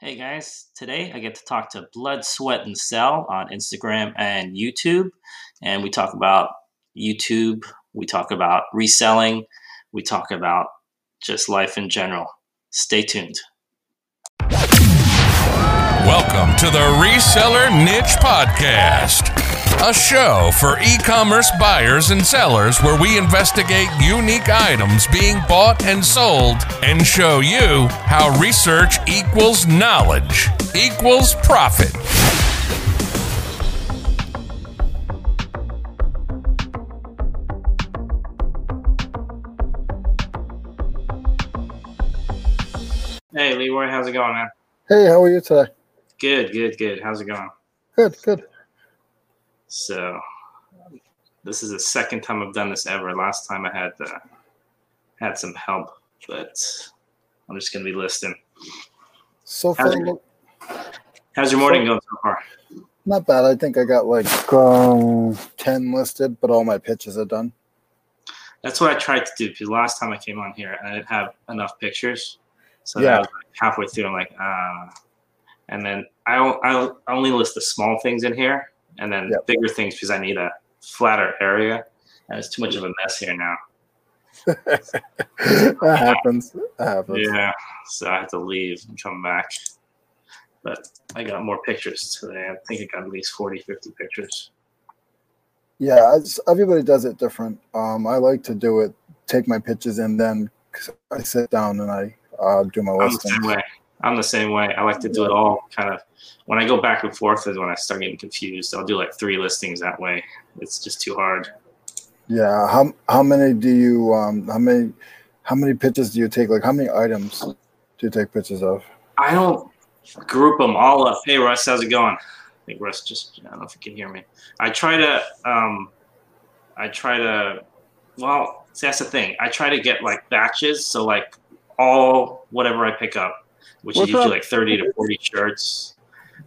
Hey guys, today I get to talk to Blood, Sweat, and Sell on Instagram and YouTube. And we talk about YouTube, we talk about reselling, we talk about just life in general. Stay tuned. Welcome to the Reseller Niche Podcast, a show for e commerce buyers and sellers where we investigate unique items being bought and sold and show you how research equals knowledge equals profit. Hey Leroy, how's it going, man? Hey, how are you today? Good, good, good. How's it going? Good, good. So, this is the second time I've done this ever. Last time I had uh, had some help, but I'm just gonna be listening. So far, How's look, How's your morning going so far? not bad. I think I got like um, 10 listed, but all my pitches are done. That's what I tried to do because last time I came on here, I didn't have enough pictures. So Yeah. I was like halfway through, I'm like, ah. And then I I only list the small things in here and then Yep. bigger things because I need a flatter area. And it's too much of a mess here now. that happens. That happens. Yeah. So I have to leave and come back. But I got more pictures today. I think I got at least 40, 50 pictures. Yeah, everybody does it different. Um, I like to do it, take my pitches, and then I sit down and I uh, do my I'm the listings. same way. I'm the same way. I like to do it all kind of. When I go back and forth is when I start getting confused. I'll do like three listings that way. It's just too hard. Yeah. How how many do you um how many how many pitches do you take? Like how many items do you take pictures of? I don't group them all up. Hey Russ, how's it going? I think Russ just. I don't know if you can hear me. I try to. Um, I try to. Well, see, that's the thing. I try to get like batches. So like all whatever I pick up, which What's is usually up? like thirty to forty shirts.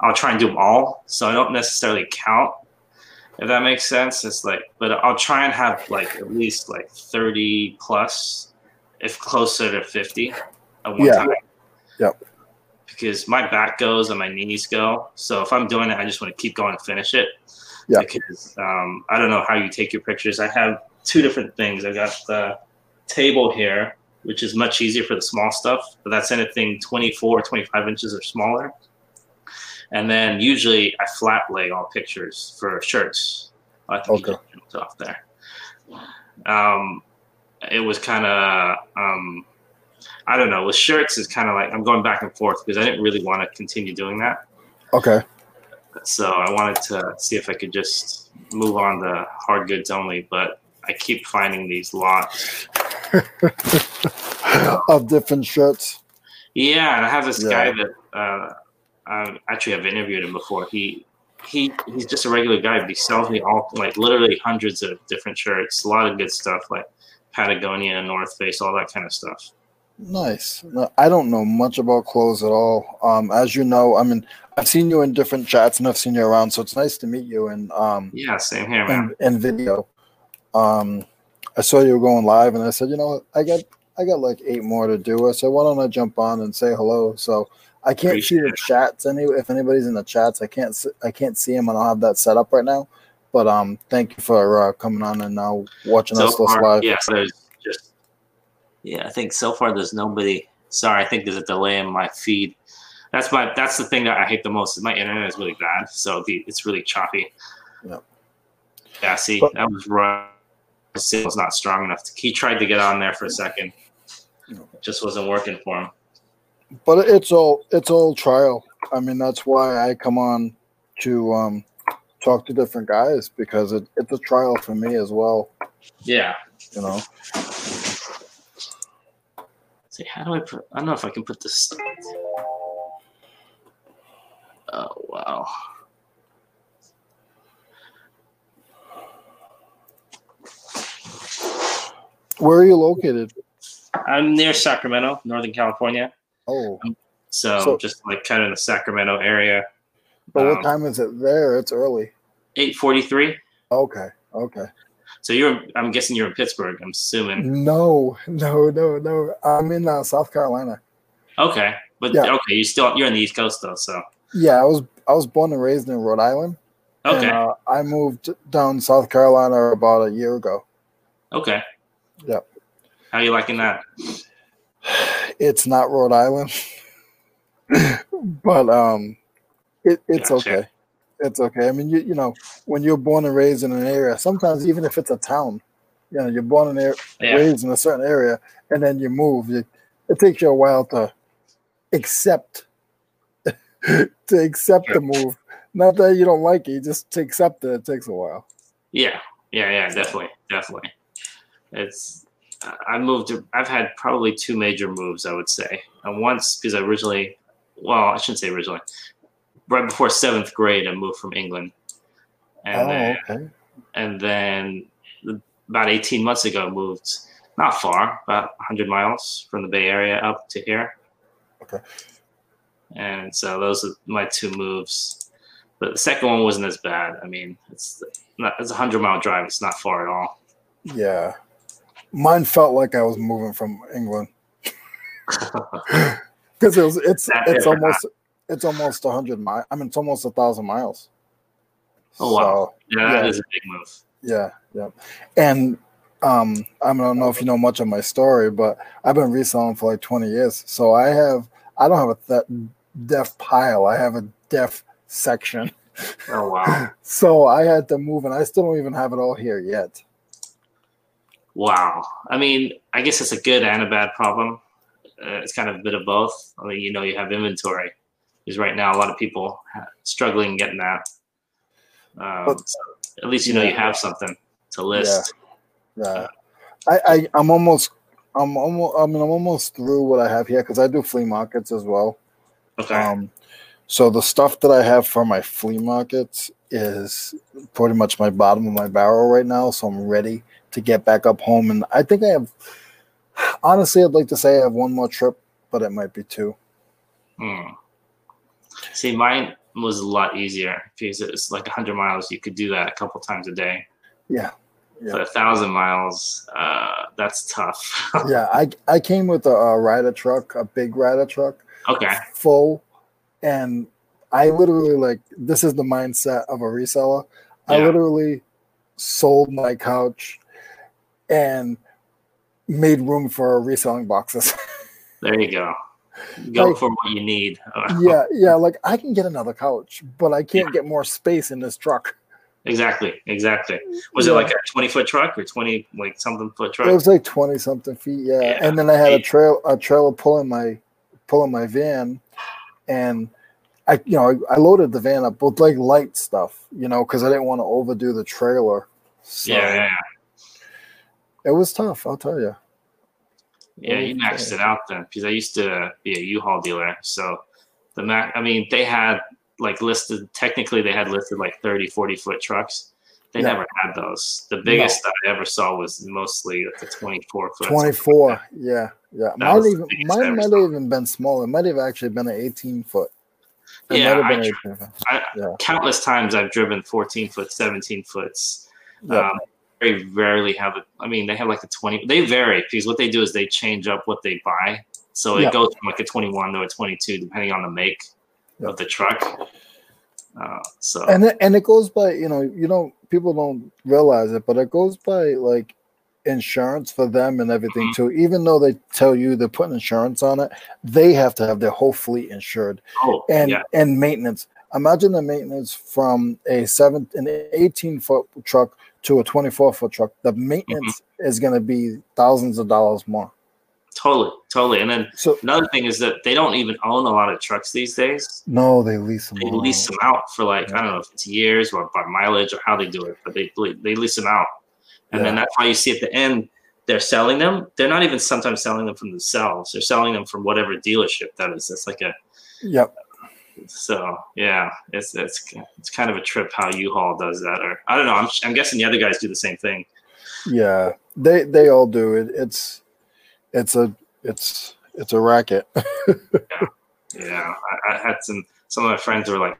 I'll try and do them all. So I don't necessarily count. If that makes sense, it's like, but I'll try and have like at least like thirty plus, if closer to fifty at one Yeah. time. Yep. Because my back goes and my knees go. So if I'm doing it, I just want to keep going and finish it. Yeah. Because um, I don't know how you take your pictures. I have two different things. I got the table here, which is much easier for the small stuff, but that's anything 24, 25 inches or smaller. And then usually I flat lay all pictures for shirts. I think Okay. off there. Um, it was kind of, um, I don't know, with shirts, it's kind of like I'm going back and forth because I didn't really want to continue doing that. Okay. So I wanted to see if I could just move on to hard goods only, but I keep finding these lots. of different shirts. Yeah, and I have this Yeah. guy that uh, I actually have interviewed him before. He he he's just a regular guy, but he sells me all like literally hundreds of different shirts, a lot of good stuff like Patagonia, North Face, all that kind of stuff. Nice. No, I don't know much about clothes at all. Um, as you know, I mean, I've seen you in different chats and I've seen you around, so it's nice to meet you And um Yeah, same here, man. in, in video. Um, I saw you were going live, and I said, you know, I got I got like eight more to do. I said, why don't I jump on and say hello? So I can't see the it. chats. Any if anybody's in the chats, I can't I can't see them. I don't have that set up right now. But um, thank you for uh, coming on and now watching So us far, live. yes, there's just yeah. I think so far there's nobody. Sorry, I think there's a delay in my feed. That's my that's the thing that I hate the most. Is my internet is really bad, so the, it's really choppy. Yep. Yeah, see, But- that was right. The signal's not strong enough. To, He tried to get on there for a second, It just wasn't working for him. but it's all it's all trial. I mean, that's why I come on to um, talk to different guys because it, it's a trial for me as well. Yeah. You know, See, how do I put? I don't know if I can put this. Oh wow. Where are you located? I'm near Sacramento, Northern California. Oh, So, So- just like kind of in the Sacramento area. but Um, what time is it there? It's early. 843. Okay, okay. So you're, I'm guessing you're in Pittsburgh. I'm assuming. No, no, no, no. I'm in uh, South Carolina. Okay. But Yeah. okay, you still you're in the East Coast though, so Yeah, I was I was born and raised in Rhode Island. okay, And, uh, I moved down South Carolina about a year ago. okay. Yep. How are you liking that? It's not Rhode Island, but um, it, it's Gotcha. okay. It's okay. I mean, you you know, when you're born and raised in an area, sometimes even if it's a town, you know, you're born and Yeah, raised in a certain area, and then you move. You, it takes you a while to accept to accept the move. Not that you don't like it, just to accept it. It takes a while. yeah, yeah, yeah. Definitely, definitely. It's I moved. I've had probably two major moves. I would say, and once because I originally, well, I shouldn't say originally. Right before seventh grade, I moved from England, and oh, then okay. and then about 18 months ago moved not far about 100 miles from the bay area up to here Okay. and so those are my two moves but the second one wasn't as bad i mean it's not it's a 100 mile drive it's not far at all Yeah, mine felt like I was moving from England because it was. It's it's almost it's almost a hundred miles. I mean, it's almost a thousand miles. Oh, wow. So, yeah that Yeah. is a big move Yeah, yeah. And um, I don't know if you know much of my story, but I've been reselling for like 20 years. So I have, I don't have a th- deaf pile. I have a deaf section. oh wow So I had to move, and I still don't even have it all here yet. Wow. I mean i guess it's a good and a bad problem. Uh, it's kind of a bit of both. I mean you know you have inventory. Because right now a lot of people struggling getting that. Um, But- so at least you know you have something to list. Yeah, I, I I'm almost, I'm almost, I mean, I'm almost through what I have here because I do flea markets as well. okay. Um, so the stuff that I have for my flea markets is pretty much my bottom of my barrel right now. So I'm ready to get back up home, and I think I have. Honestly, I'd like to say I have one more trip, but it might be two. Hmm. See, mine was a lot easier because it's like 100 miles. You could do that a couple times a day. Yeah, Yeah. But a thousand miles, uh, that's tough. yeah. I I came with a, a Ryder truck, a big Ryder truck, okay. full, and I literally like this is the mindset of a reseller. I literally sold my couch and made room for reselling boxes. There you go. Go Like- for what you need. yeah, yeah. Like I can get another couch, but I can't get more space in this truck. exactly. Exactly. Was it like a 20 foot truck or 20 like something foot truck? It was like twenty something feet, yeah. Yeah. And then I had a trail a trailer pulling my pulling my van, and I you know I, I loaded the van up with like light stuff, you know, because I didn't want to overdo the trailer. So yeah, yeah, it was tough. I'll tell you. yeah. You maxed it out then because I used to be a U-Haul dealer. So the max, I mean, they had like listed, technically they had listed like 30, 40 foot trucks. They Yeah. never had those. The biggest that I ever saw was mostly like a 24 foot. Twenty four, yeah, yeah. That Mine even biggest mine might have even been smaller. It might have actually been an eighteen foot. It Yeah, might have I been 18 foot. I, Yeah. Countless times I've driven 14 foot, 17 foots. Yeah. Um, very rarely have it. I mean, they have like a 20. They vary because what they do is they change up what they buy. So it Yeah. goes from like a 21 to a 22, depending on the make Yeah. of the truck. Uh, so and it, and it goes by you know you know people don't realize it but it goes by like insurance for them and everything too even though they tell you they're putting insurance on it they have to have their whole fleet insured oh, and yeah, and maintenance imagine the maintenance from a seven an 18 foot truck to a 24 foot truck the maintenance mm-hmm. is going to be thousands of dollars more totally, totally. And then so another thing is that they don't even own a lot of trucks these days. no they lease them They all lease out. them out for like I don't know if it's years or by mileage or how they do it, but they they lease them out, and then that's why you see at the end they're selling them. They're not even sometimes selling them from themselves. They're selling them from whatever dealership that is. It's like a yep so yeah. It's it's it's kind of a trip how U-Haul does that, or I don't know. I'm I'm guessing the other guys do the same thing. yeah they they all do it it's it's a it's it's a racket Yeah, I, I had some some of my friends were like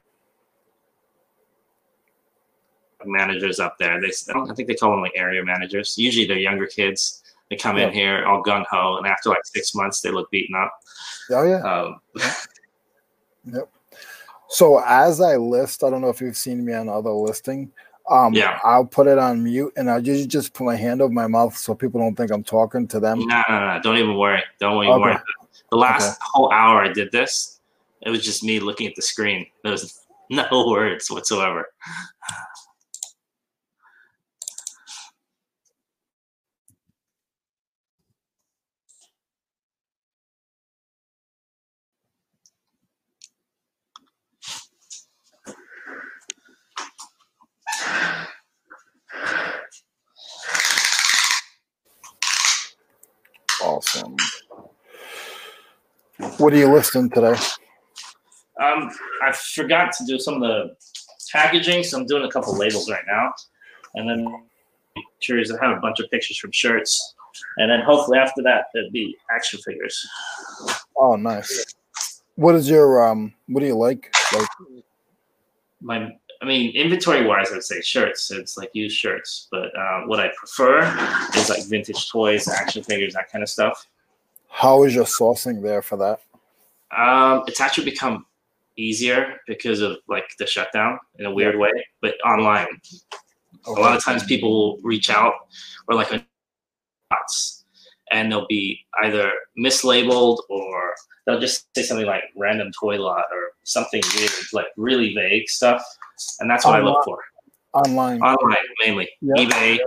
managers up there. They I, don't, I think they call them like area managers. Usually they're younger kids. They come in here all gun ho, and after like six months, they look beaten up. Oh yeah. Um, Yep. So as I list, I don't know if you've seen me on other listing. Um, Yeah. I'll put it on mute, and I usually just put my hand over my mouth so people don't think I'm talking to them. no, no, no, don't even worry. Don't even Okay. worry. The last Okay. whole hour I did this, it was just me looking at the screen. There was no words whatsoever. Awesome. What are you listing today? Um, I forgot to do some of the packaging, so I'm doing a couple labels right now, and then pictures. I have a bunch of pictures from shirts, and then hopefully after that there'd be action figures. Oh, nice. What is your um? What do you like? Like, My, I mean, inventory wise, I would say shirts. It's like used shirts, but uh, what I prefer is like vintage toys, action figures, that kind of stuff. how is your sourcing there for that? Um, it's actually become easier because of like the shutdown in a weird way, but online. A lot of times people will reach out or like bots and they'll be either mislabeled or they'll just say something like random toy lot or something weird, like really vague stuff. And that's what I look for online. online mainly. Yeah. eBay.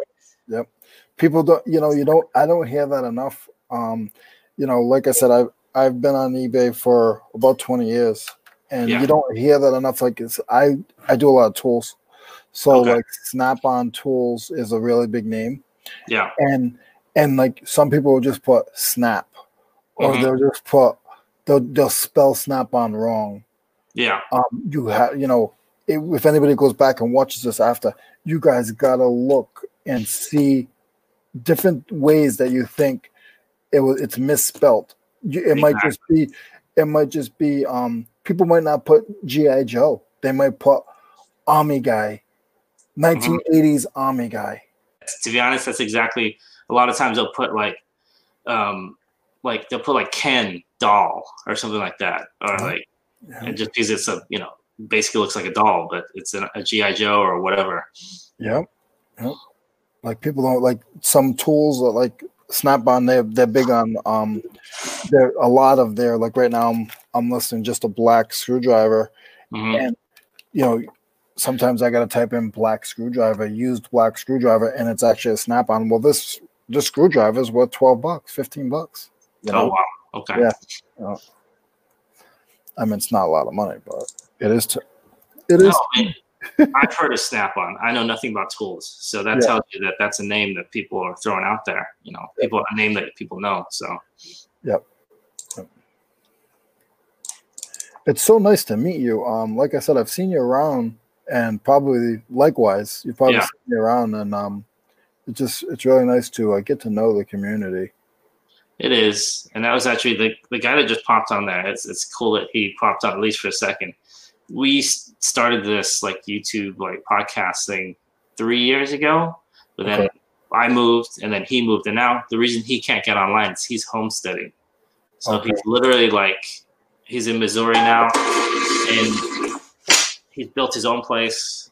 Yep. People don't you know you don't i don't hear that enough um you know like i said i've i've been on ebay for about 20 years and Yeah. you don't hear that enough like it's i i do a lot of tools so Okay. like snap on tools is a really big name Yeah. and and like some people will just put snap or Mhm. they'll just put they'll, they'll spell snap on wrong Yeah. um, you have, you know, if, if anybody goes back and watches this after, you guys gotta look and see different ways that you think it was it's misspelt. You, it might just be, it might just be. Um, people might not put GI Joe. They might put Army guy, 1980s Army guy. to be honest, that's exactly a lot of times they'll put like um like they'll put like Ken doll or something like that. Or like Yeah. and just because it's a you know basically looks like a doll, but it's an, a GI Joe or whatever. Yep. Yep. Like people don't like some tools that like Snap on they're they're big on um there a lot of their like right now I'm I'm listing just a black screwdriver Mhm. and you know sometimes I gotta type in black screwdriver, used black screwdriver, and it's actually a snap on. Well this this screwdriver is worth 12 bucks, 15 bucks. You Oh wow. Okay. Yeah. I mean it's not a lot of money, but it is to it is No, I've heard of Snap on. I know nothing about tools, so that Yeah. tells you that that's a name that people are throwing out there. You know, people a name that people know. So Yep. it's so nice to meet you. Um, like I said, I've seen you around, and probably likewise, you've probably Yeah. seen me around, and um, it's just it's really nice to uh, get to know the community. it is, and that was actually the the guy that just popped on there. It's it's cool that he popped on at least for a second. We started this like YouTube like podcast thing three years ago, but then Okay. I moved, and then he moved, and now the reason he can't get online is he's homesteading. So Okay. he's literally like he's in Missouri now, and he's built his own place,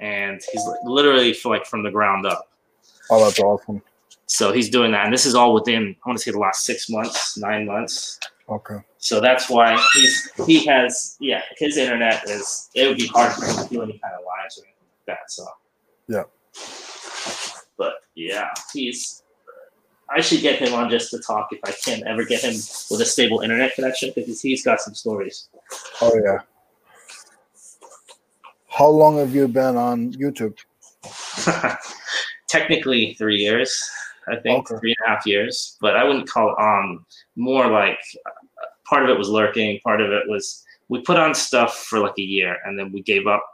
and he's literally for like from the ground up. Oh, that's awesome. So he's doing that, and this is all within I want to say the last six months, nine months. Okay. So that's why he's he has yeah his internet is it would be hard for him to do any kind of lives or anything like that. So Yeah. but yeah, he's. I should get him on just to talk if I can ever get him with a stable internet connection because he's got some stories. Oh yeah. How long have you been on YouTube? Technically, three years, I think, Okay. three and a half years. But I wouldn't call it on. More like part of it was lurking, part of it was we put on stuff for like a year and then we gave up.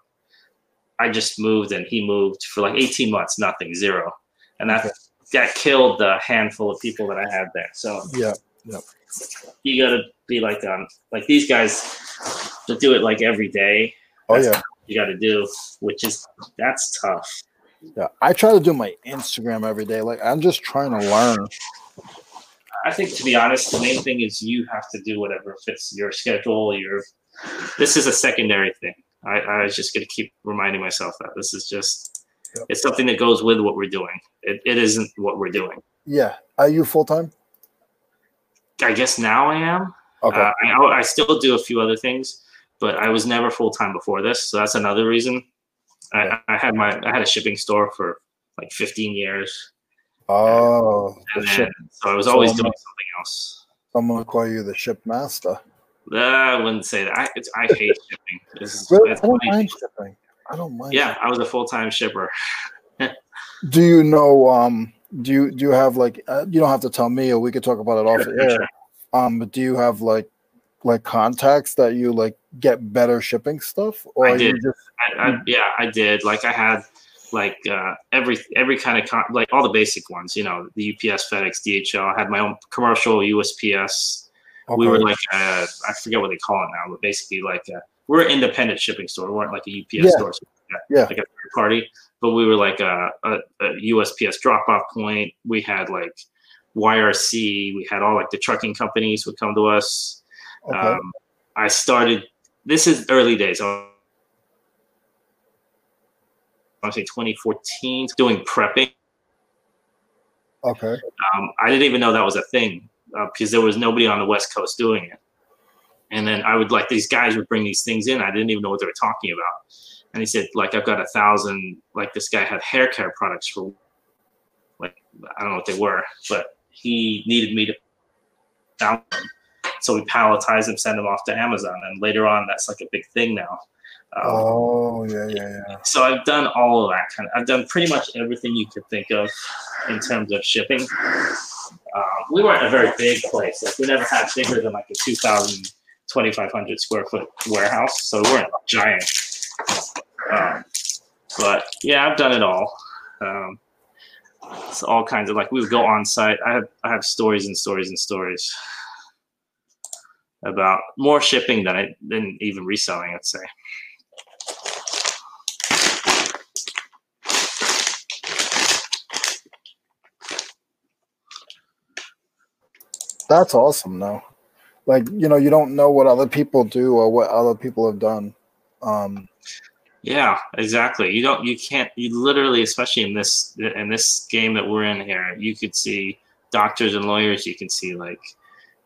I just moved and he moved for like 18 months, nothing, zero. And that Okay. that killed the handful of people that I had there. So Yeah. yeah. you gotta be like um like these guys that do it like every day. Oh yeah. You gotta do, which is that's tough. Yeah, I try to do my Instagram every day. Like I'm just trying to learn. I think to be honest, the main thing is you have to do whatever fits your schedule. Your this is a secondary thing. I, I was just gonna keep reminding myself that this is just Yep. it's something that goes with what we're doing. It, it isn't what we're doing. Yeah, are you full time? I guess now I am. Okay, Uh, I, I still do a few other things, but I was never full time before this, so that's another reason. I, I had my I had a shipping store for like 15 years, oh, and ship. then, so I was always doing something else. I'm call you the ship master. Uh, I wouldn't say that. I, it's, I hate shipping. This is, Really, I don't funny. mind shipping. I don't mind. Yeah, I was a full time shipper. Do you know? Um. Do you do you have like? Uh, you don't have to tell me, or we could talk about it off Sure, the air. sure. Um. But do you have like, like contacts that you like get better shipping stuff, or I did. just I, I, yeah, I did. Like I had like uh, every every kind of con- like all the basic ones. You know, the UPS, FedEx, DHL. I had my own commercial USPS. We were like uh, I forget what they call it now, but basically like uh, we're an independent shipping store. We weren't like a UPS Yeah. store, so like a- Yeah. like a third party. But we were like a, a, a USPS drop off point. We had like YRC. We had all like the trucking companies would come to us. Okay. Um, I started. This is early days. I want to say 2014, doing prepping. okay. Um, I didn't even know that was a thing uh, because there was nobody on the West Coast doing it. And then I would like these guys would bring these things in. I didn't even know what they were talking about. And he said, like, I've got a thousand. Like this guy had hair care products for, like, I don't know what they were, but he needed me to them. So we palletize them, send them off to Amazon, and later on, that's like a big thing now. Um, Oh yeah, yeah, yeah. so I've done all of that kind of. I've done pretty much everything you could think of in terms of shipping. Um, we weren't a very big place. Like we never had bigger than like a 2,000, 2,500 square foot warehouse. So we weren't giant. Um, but yeah, I've done it all. Um, it's all kinds of like we would go on site. I have I have stories and stories and stories about more shipping than I than even reselling. I'd say. That's awesome, though. Like you know, you don't know what other people do or what other people have done. Um, Yeah, exactly. You don't, you can't, you literally, especially in this in this game that we're in here, you could see doctors and lawyers. You can see like,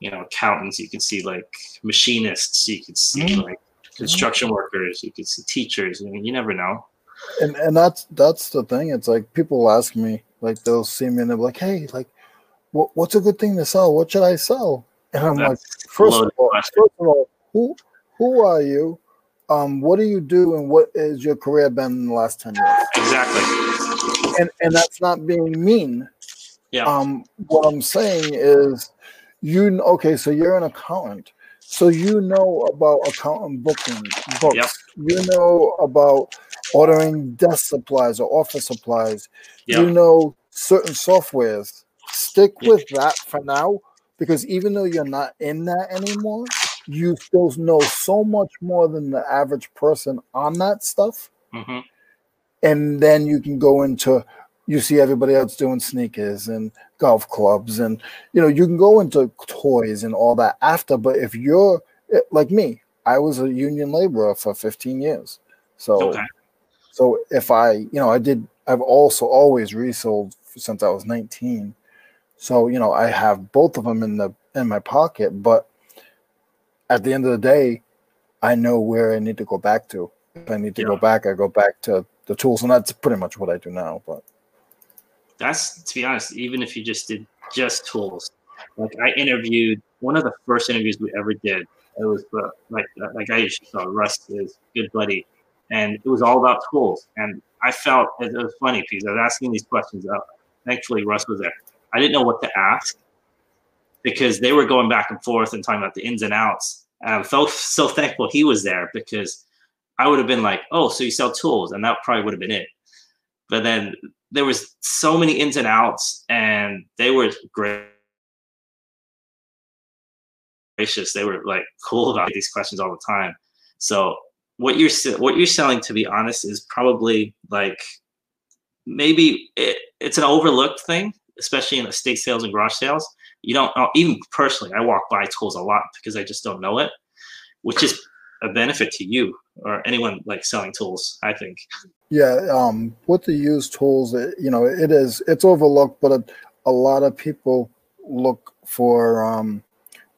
you know, accountants. You can see like machinists. You could see Mhm. like construction workers. You could see teachers. I mean, you never know. and and that's that's the thing. It's like people ask me, like they'll see me and they're like, "Hey, like, what, what's a good thing to sell? What should I sell?" And I'm like, That's a first of all, question. first of all, who who are you? Um, what do you do, and what is your career been in the last ten years? Exactly. And and that's not being mean. Yeah. Um, what I'm saying is, you okay? So you're an accountant, so you know about accountant booking books. Yep. You know about ordering desk supplies or office supplies. You know certain softwares. Stick with that for now, because even though you're not in that anymore, you still know so much more than the average person on that stuff hmm and then you can go into you see everybody else doing sneakers and golf clubs and you know you can go into toys and all that after but if you're eh, like me i was a union laborer for 15 years. So Okay. so if i you know i did i've also always resold since i was 19 so you know i have both of them in the in my pocket but at the end of the day i know where i need to go back to. If i need to go back i go back to the tools and that's pretty much what i do now but That's to be honest. Even if you just did just tools, like I interviewed one of the first interviews we ever did. It was uh, like like I to call Russ is good buddy, and it was all about tools. And I felt it was funny because I was asking these questions. Uh, thankfully, Russ was there. I didn't know what to ask because they were going back and forth and talking about the ins and outs. And I'm so so thankful he was there because I would have been like, "Oh, so you sell tools," and that probably would have been it. But then there was so many ins and outs, and they were great. Gracious, they were like cool about these questions all the time. So what you're what you're selling, to be honest, is probably like maybe it, it's an overlooked thing, especially in estate sales and garage sales. You don't uh, even personally. I walk by tools a lot because I just don't know it, which is a benefit to you or anyone like selling tools. I think. Yeah, um, with the used tools, it, you know, it is it's overlooked, but a, a lot of people look for um,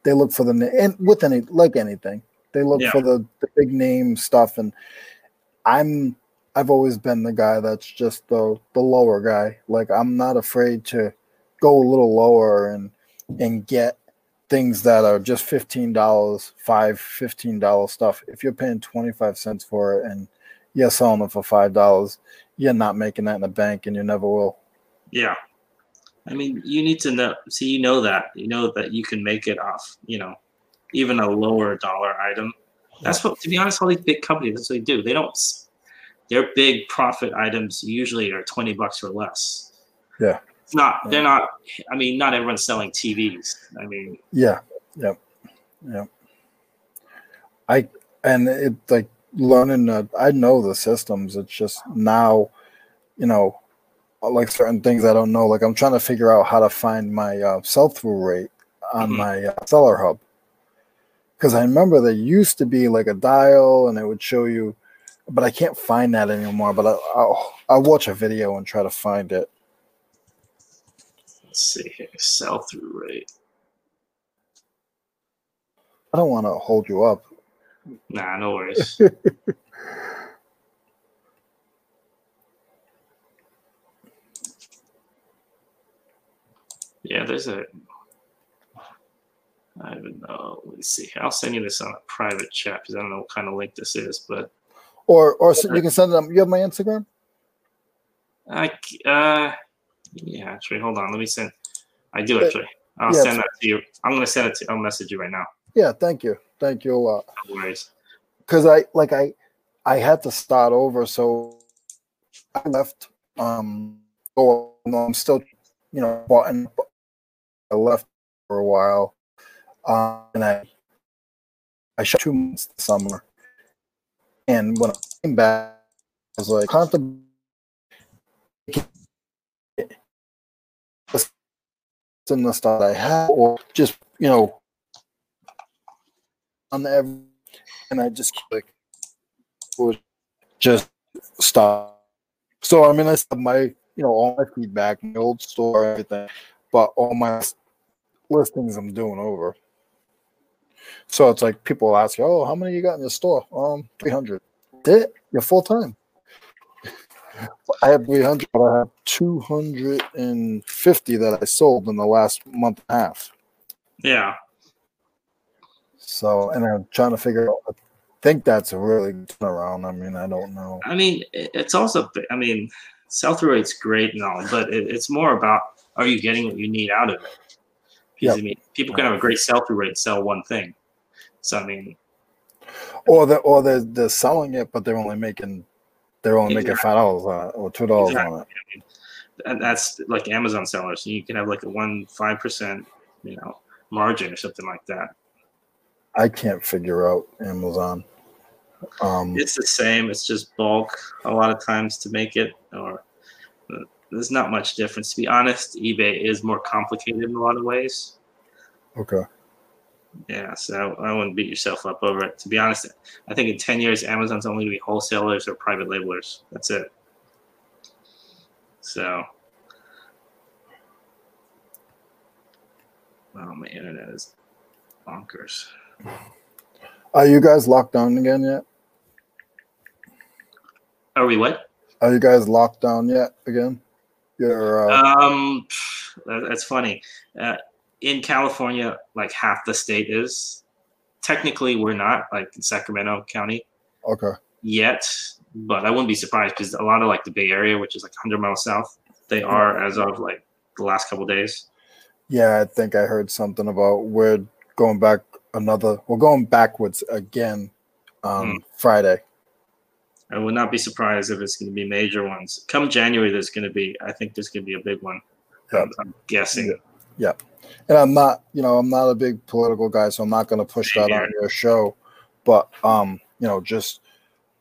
they look for the and with any like anything, they look Yeah. for the, the big name stuff, and I'm I've always been the guy that's just the the lower guy. Like I'm not afraid to go a little lower and and get things that are just fifteen dollars, five, fifteen dollar stuff. If you're paying twenty five cents for it and you're selling it for five dollars, you're not making that in the bank, and you never will. Yeah. I mean, you need to know. See, you know that. You know that you can make it off. You know, even a lower dollar item. That's what. To be honest, all these big companies, that's what they do. They don't. Their big profit items usually are twenty bucks or less. Yeah. It's not. They're not. I mean, not everyone's selling TVs. I mean, Yeah, yeah yeah I and it like learning that I know the systems. It's just now, you know, like certain things I don't know. Like I'm trying to figure out how to find my uh, sell through rate on Mhm. my uh, seller hub because I remember there used to be like a dial and it would show you, but I can't find that anymore. But I, I'll I'll watch a video and try to find it. Let's see here. Sell through rate. I don't want to hold you up. Nah, no worries. yeah, there's a. I don't even know. Let's see. I'll send you this on a private chat because I don't know what kind of link this is, but Or or you can send them. You have my Instagram. I uh yeah. Actually, hold on. Let me send. I do actually. I'll yeah, send that to you. I'm gonna send it to. I'll message you right now. Yeah, thank you, thank you a lot. No worries. because I like I I had to start over, so I left. Um, oh, I'm still, you know, bought I left for a while, uh, and I I shot two months this summer, and when I came back, I was like, contemplating in the stuff I have, or just you know, on every, and I just like would just stop. So I mean, I have my you know all my feedback, my old store, everything, but all my listings I'm doing over. So it's like people ask, "Oh, how many you got in your store?" Um, three hundred. It you're full time. I have three hundred, but I have two hundred and fifty that I sold in the last month and a half. Yeah. So, and I'm trying to figure out. I think that's a really good turnaround. I mean, I don't know. I mean, it's also, I mean, sell through rate's great and all, but it, it's more about are you getting what you need out of it? Because Yep. I mean, people can have a great sell through rate and sell one thing. So I mean, Or they or they're they're selling it, but they're only making they're only making five dollars on it or two dollars on it. and that's like Amazon sellers. You can have like a one five percent, you know, margin or something like that. I can't figure out Amazon. Um, It's the same. It's just bulk a lot of times to make it, or uh, there's not much difference. To be honest, eBay is more complicated in a lot of ways. okay. Yeah, so I wouldn't beat yourself up over it. To be honest, I think in 10 years, Amazon's only going to be wholesalers or private labelers. That's it. So, oh, my internet is bonkers. Are you guys locked down again yet? Are we what? Are you guys locked down yet again? You're uh, Um, that's funny. Uh, in California, like half the state is. Technically, we're not like in Sacramento County okay. yet, but I wouldn't be surprised because a lot of like the Bay Area, which is like 100 miles south, they are as of like the last couple days. Yeah, I think I heard something about we're going back another. We're going backwards again on Hmm. Friday. I would not be surprised if it's going to be major ones. Come January, there's going to be. I think there's going to be a big one. Yeah. I'm, I'm guessing. And I'm not, you know, I'm not a big political guy, so I'm not going to push that on your show. But, um, you know, just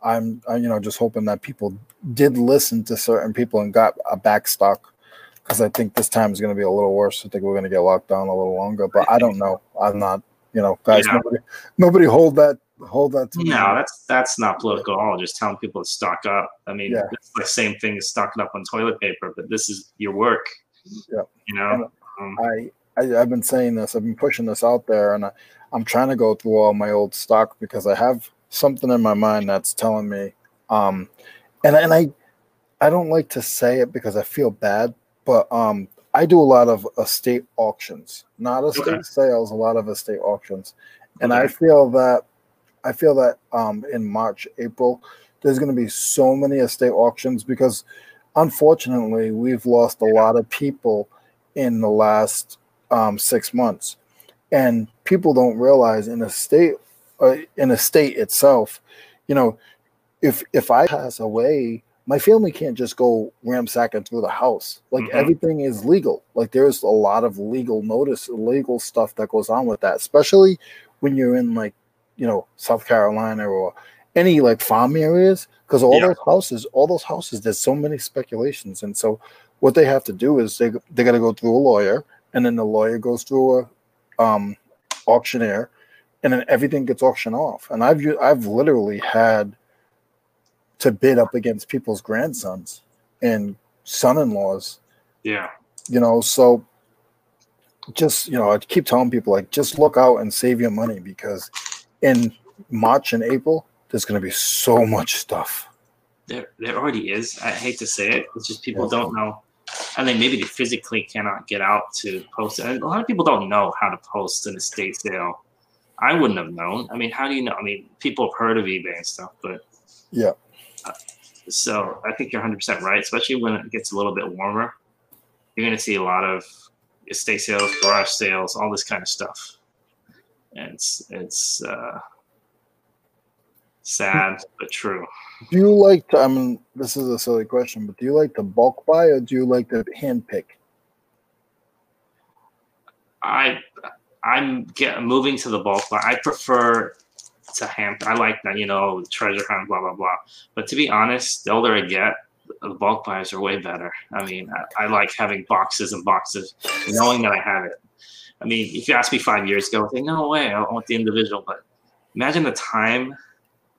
I'm, I, you know, just hoping that people did listen to certain people and got a back stock because I think this time is going to be a little worse. I think we're going to get locked down a little longer, but I don't know. I'm not, you know, guys. Yeah. Nobody, nobody hold that, hold that. To me. No, that's that's not political at all. Just telling people to stock up. I mean, Yeah. it's the same thing as stocking up on toilet paper, but this is your work. Yeah. You know. Um, I, I I've been saying this. I've been pushing this out there, and I, I'm trying to go through all my old stock because I have something in my mind that's telling me, um, and and I, I don't like to say it because I feel bad, but um, I do a lot of estate auctions, not estate Okay. sales, a lot of estate auctions, and I feel that, I feel that um, in March, April, there's going to be so many estate auctions because, unfortunately, we've lost a lot of people in the last um, six months, and people don't realize in a state, uh, in a state itself, you know, if if I pass away, my family can't just go ransacking through the house. Like Mhm. everything is legal. Like there's a lot of legal notice, legal stuff that goes on with that, especially when you're in like, you know, South Carolina or any like farm areas, because all Yeah. those houses, all those houses, there's so many speculations, and so what they have to do is they they got to go through a lawyer, and then the lawyer goes to a um, auctioneer, and then everything gets auctioned off. And I've I've literally had to bid up against people's grandsons and son-in-laws, yeah. you know. So just you know, I keep telling people like just look out and save your money because in March and April there's going to be so much stuff. There, there already is. I hate to say it. It's just people Yeah. don't know. I think maybe they physically cannot get out to post. And a lot of people don't know how to post an estate sale. I wouldn't have known. I mean, how do you know? I mean, people have heard of eBay and stuff, but Yeah. so I think you're 100% right, especially when it gets a little bit warmer. You're going to see a lot of estate sales, garage sales, all this kind of stuff. And it's, it's uh, sad, but true. Do you like to? I mean, this is a silly question, but do you like to bulk buy or do you like to hand pick? I I'm get moving to the bulk, buy. I prefer to hand. I like that, you know, treasure hunt, blah blah blah. But to be honest, the older I get, the bulk buys are way better. I mean, I, I like having boxes and boxes, knowing that I have it. I mean, if you asked me five years ago, I'd say no way, I want the individual. But imagine the time.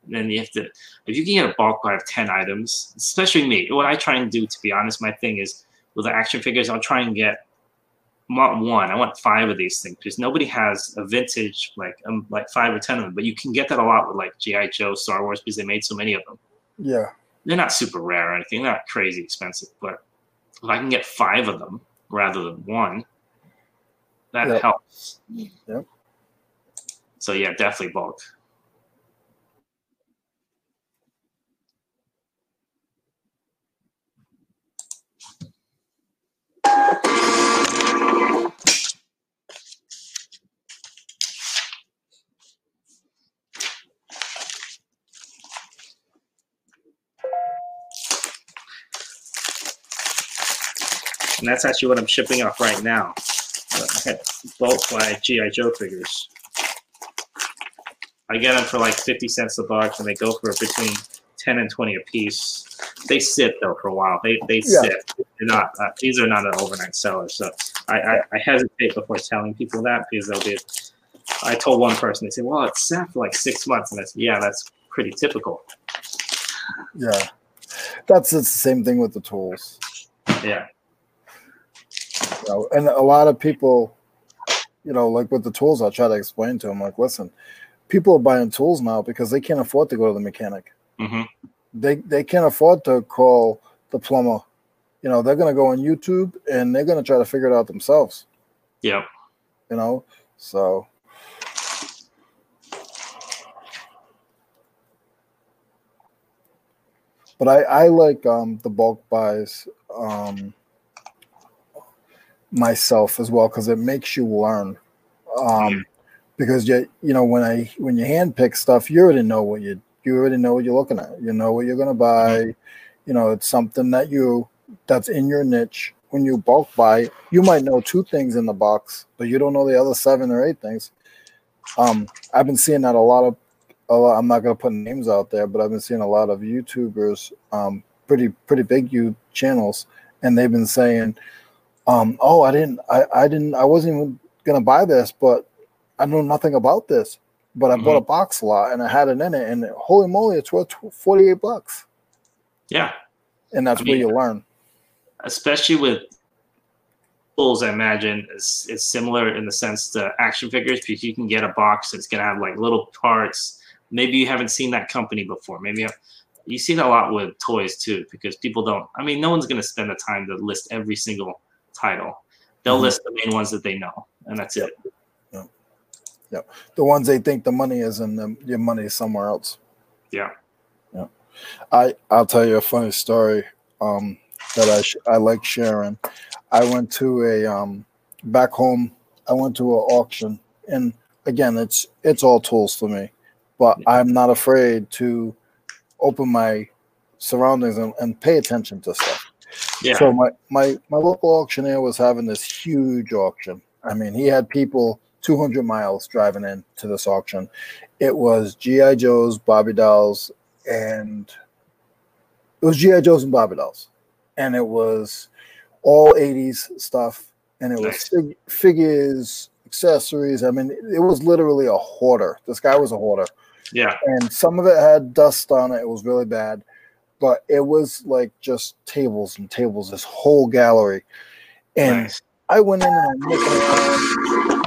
Then you have to, if you can get a bulk buy of ten items, especially me. What I try and do, to be honest, my thing is with the action figures, I'll try and get not one. I want five of these things because nobody has a vintage like um, like five or ten of them. But you can get that a lot with like GI Joe, Star Wars because they made so many of them. Yeah, They're not super rare or anything. They're not crazy expensive. But if I can get five of them rather than one, that Yep. helps. Yep. So yeah, definitely bulk. And that's actually what I'm shipping off right now. I had bulk by GI Joe figures. I get them for like 50 cents a box, and they go for between 10 and 20 a piece. They sit though for a while. They they Yeah. sit. They're not. Uh, these are not an overnight seller. So I, I I hesitate before telling people that because they'll be. I told one person they said, "Well, it's sat for like six months," and I said, "Yeah, that's pretty typical." yeah. That's it's the same thing with the tools. Yeah. You know, and a lot of people, you know, like with the tools, I'll try to explain to them, like, listen, people are buying tools now because they can't afford to go to the mechanic. hmm They they can't afford to call the plumber. You know, they're gonna go on YouTube and they're gonna try to figure it out themselves. Yep. You know, so but I, I like um, the bulk buys um, myself as well because it makes you learn. Um, because you you know when I when you hand pick stuff, you already know what you you already know what you're looking at. You know what you're gonna buy. You know it's something that you that's in your niche. When you bulk buy, you might know two things in the box, but you don't know the other seven or eight things. Um, I've been seeing that a lot of a lot, I'm not going to put names out there, but I've been seeing a lot of YouTubers, um, pretty pretty big you channels, and they've been saying, um, "Oh, I didn't, I, I didn't, I wasn't even going to buy this, but I know nothing about this, but I mm-hmm. bought a box a lot and I had it in it, and holy moly, it's worth 48 bucks." Yeah, and that's I mean, where you learn, especially with tools. I imagine is is similar in the sense to action figures because you can get a box that's gonna have like little parts. Maybe you haven't seen that company before. Maybe you see it a lot with toys too because people don't. I mean, no one's gonna spend the time to list every single title. They'll mm-hmm. list the main ones that they know, and that's yep. it. Yeah, yeah. The ones they think the money is, and the, your money is somewhere else. Yeah. Yeah. I I'll tell you a funny story. Um, that I sh- I like sharing. I went to a um, back home. I went to an auction, and again, it's it's all tools for me, but I'm not afraid to open my surroundings and, and pay attention to stuff. Yeah. So my my my local auctioneer was having this huge auction. I mean, he had people 200 miles driving in to this auction. It was GI Joes, Barbie dolls, and it was GI Joes and Barbie dolls. And it was all 80s stuff and it was fig- figures accessories. I mean it was literally a hoarder. This guy was a hoarder. Yeah. And some of it had dust on it. It was really bad. But it was like just tables and tables this whole gallery. And nice. i went in and i'm looking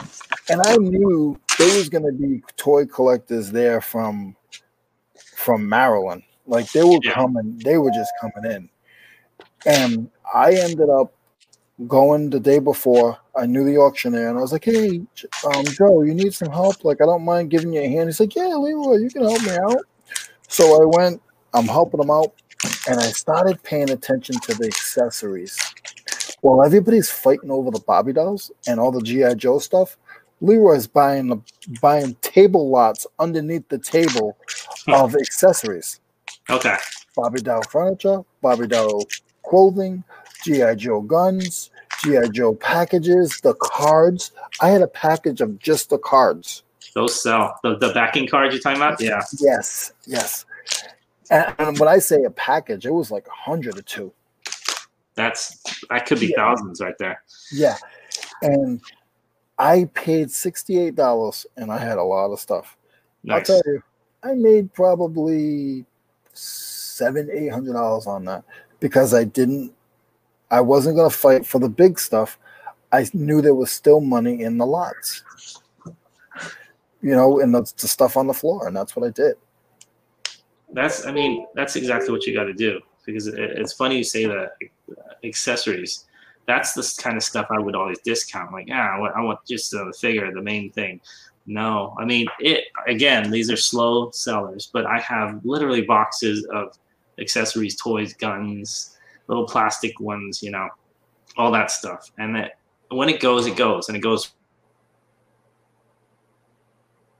and i knew there was going to be toy collectors there from from maryland like they were yeah. coming they were just coming in and I ended up going the day before. I knew the auctioneer, and I was like, "Hey, um, Joe, you need some help? Like, I don't mind giving you a hand." He's like, "Yeah, Leroy, you can help me out." So I went. I'm helping him out, and I started paying attention to the accessories. While everybody's fighting over the Barbie dolls and all the GI Joe stuff, Leroy's buying the buying table lots underneath the table hmm. of accessories. Okay. Barbie doll furniture, Barbie doll clothing, GI Joe guns, GI Joe packages, the cards. I had a package of just the cards. Those sell the, the backing cards you're talking about. Yeah. Yes. Yes. And, and when I say a package, it was like a hundred or two. That's that could be yeah. thousands right there. Yeah, and I paid sixty eight dollars, and I had a lot of stuff. Nice. I'll tell you, I made probably seven, eight hundred dollars on that because I didn't, I wasn't going to fight for the big stuff. I knew there was still money in the lots, you know, and the, the stuff on the floor, and that's what I did. That's, I mean, that's exactly what you got to do because it, it's funny you say that uh, accessories. That's the kind of stuff I would always discount. Like, yeah, I want, I want just the figure, the main thing. No, I mean, it again, these are slow sellers, but I have literally boxes of accessories, toys, guns, little plastic ones, you know, all that stuff. And that when it goes, it goes, and it goes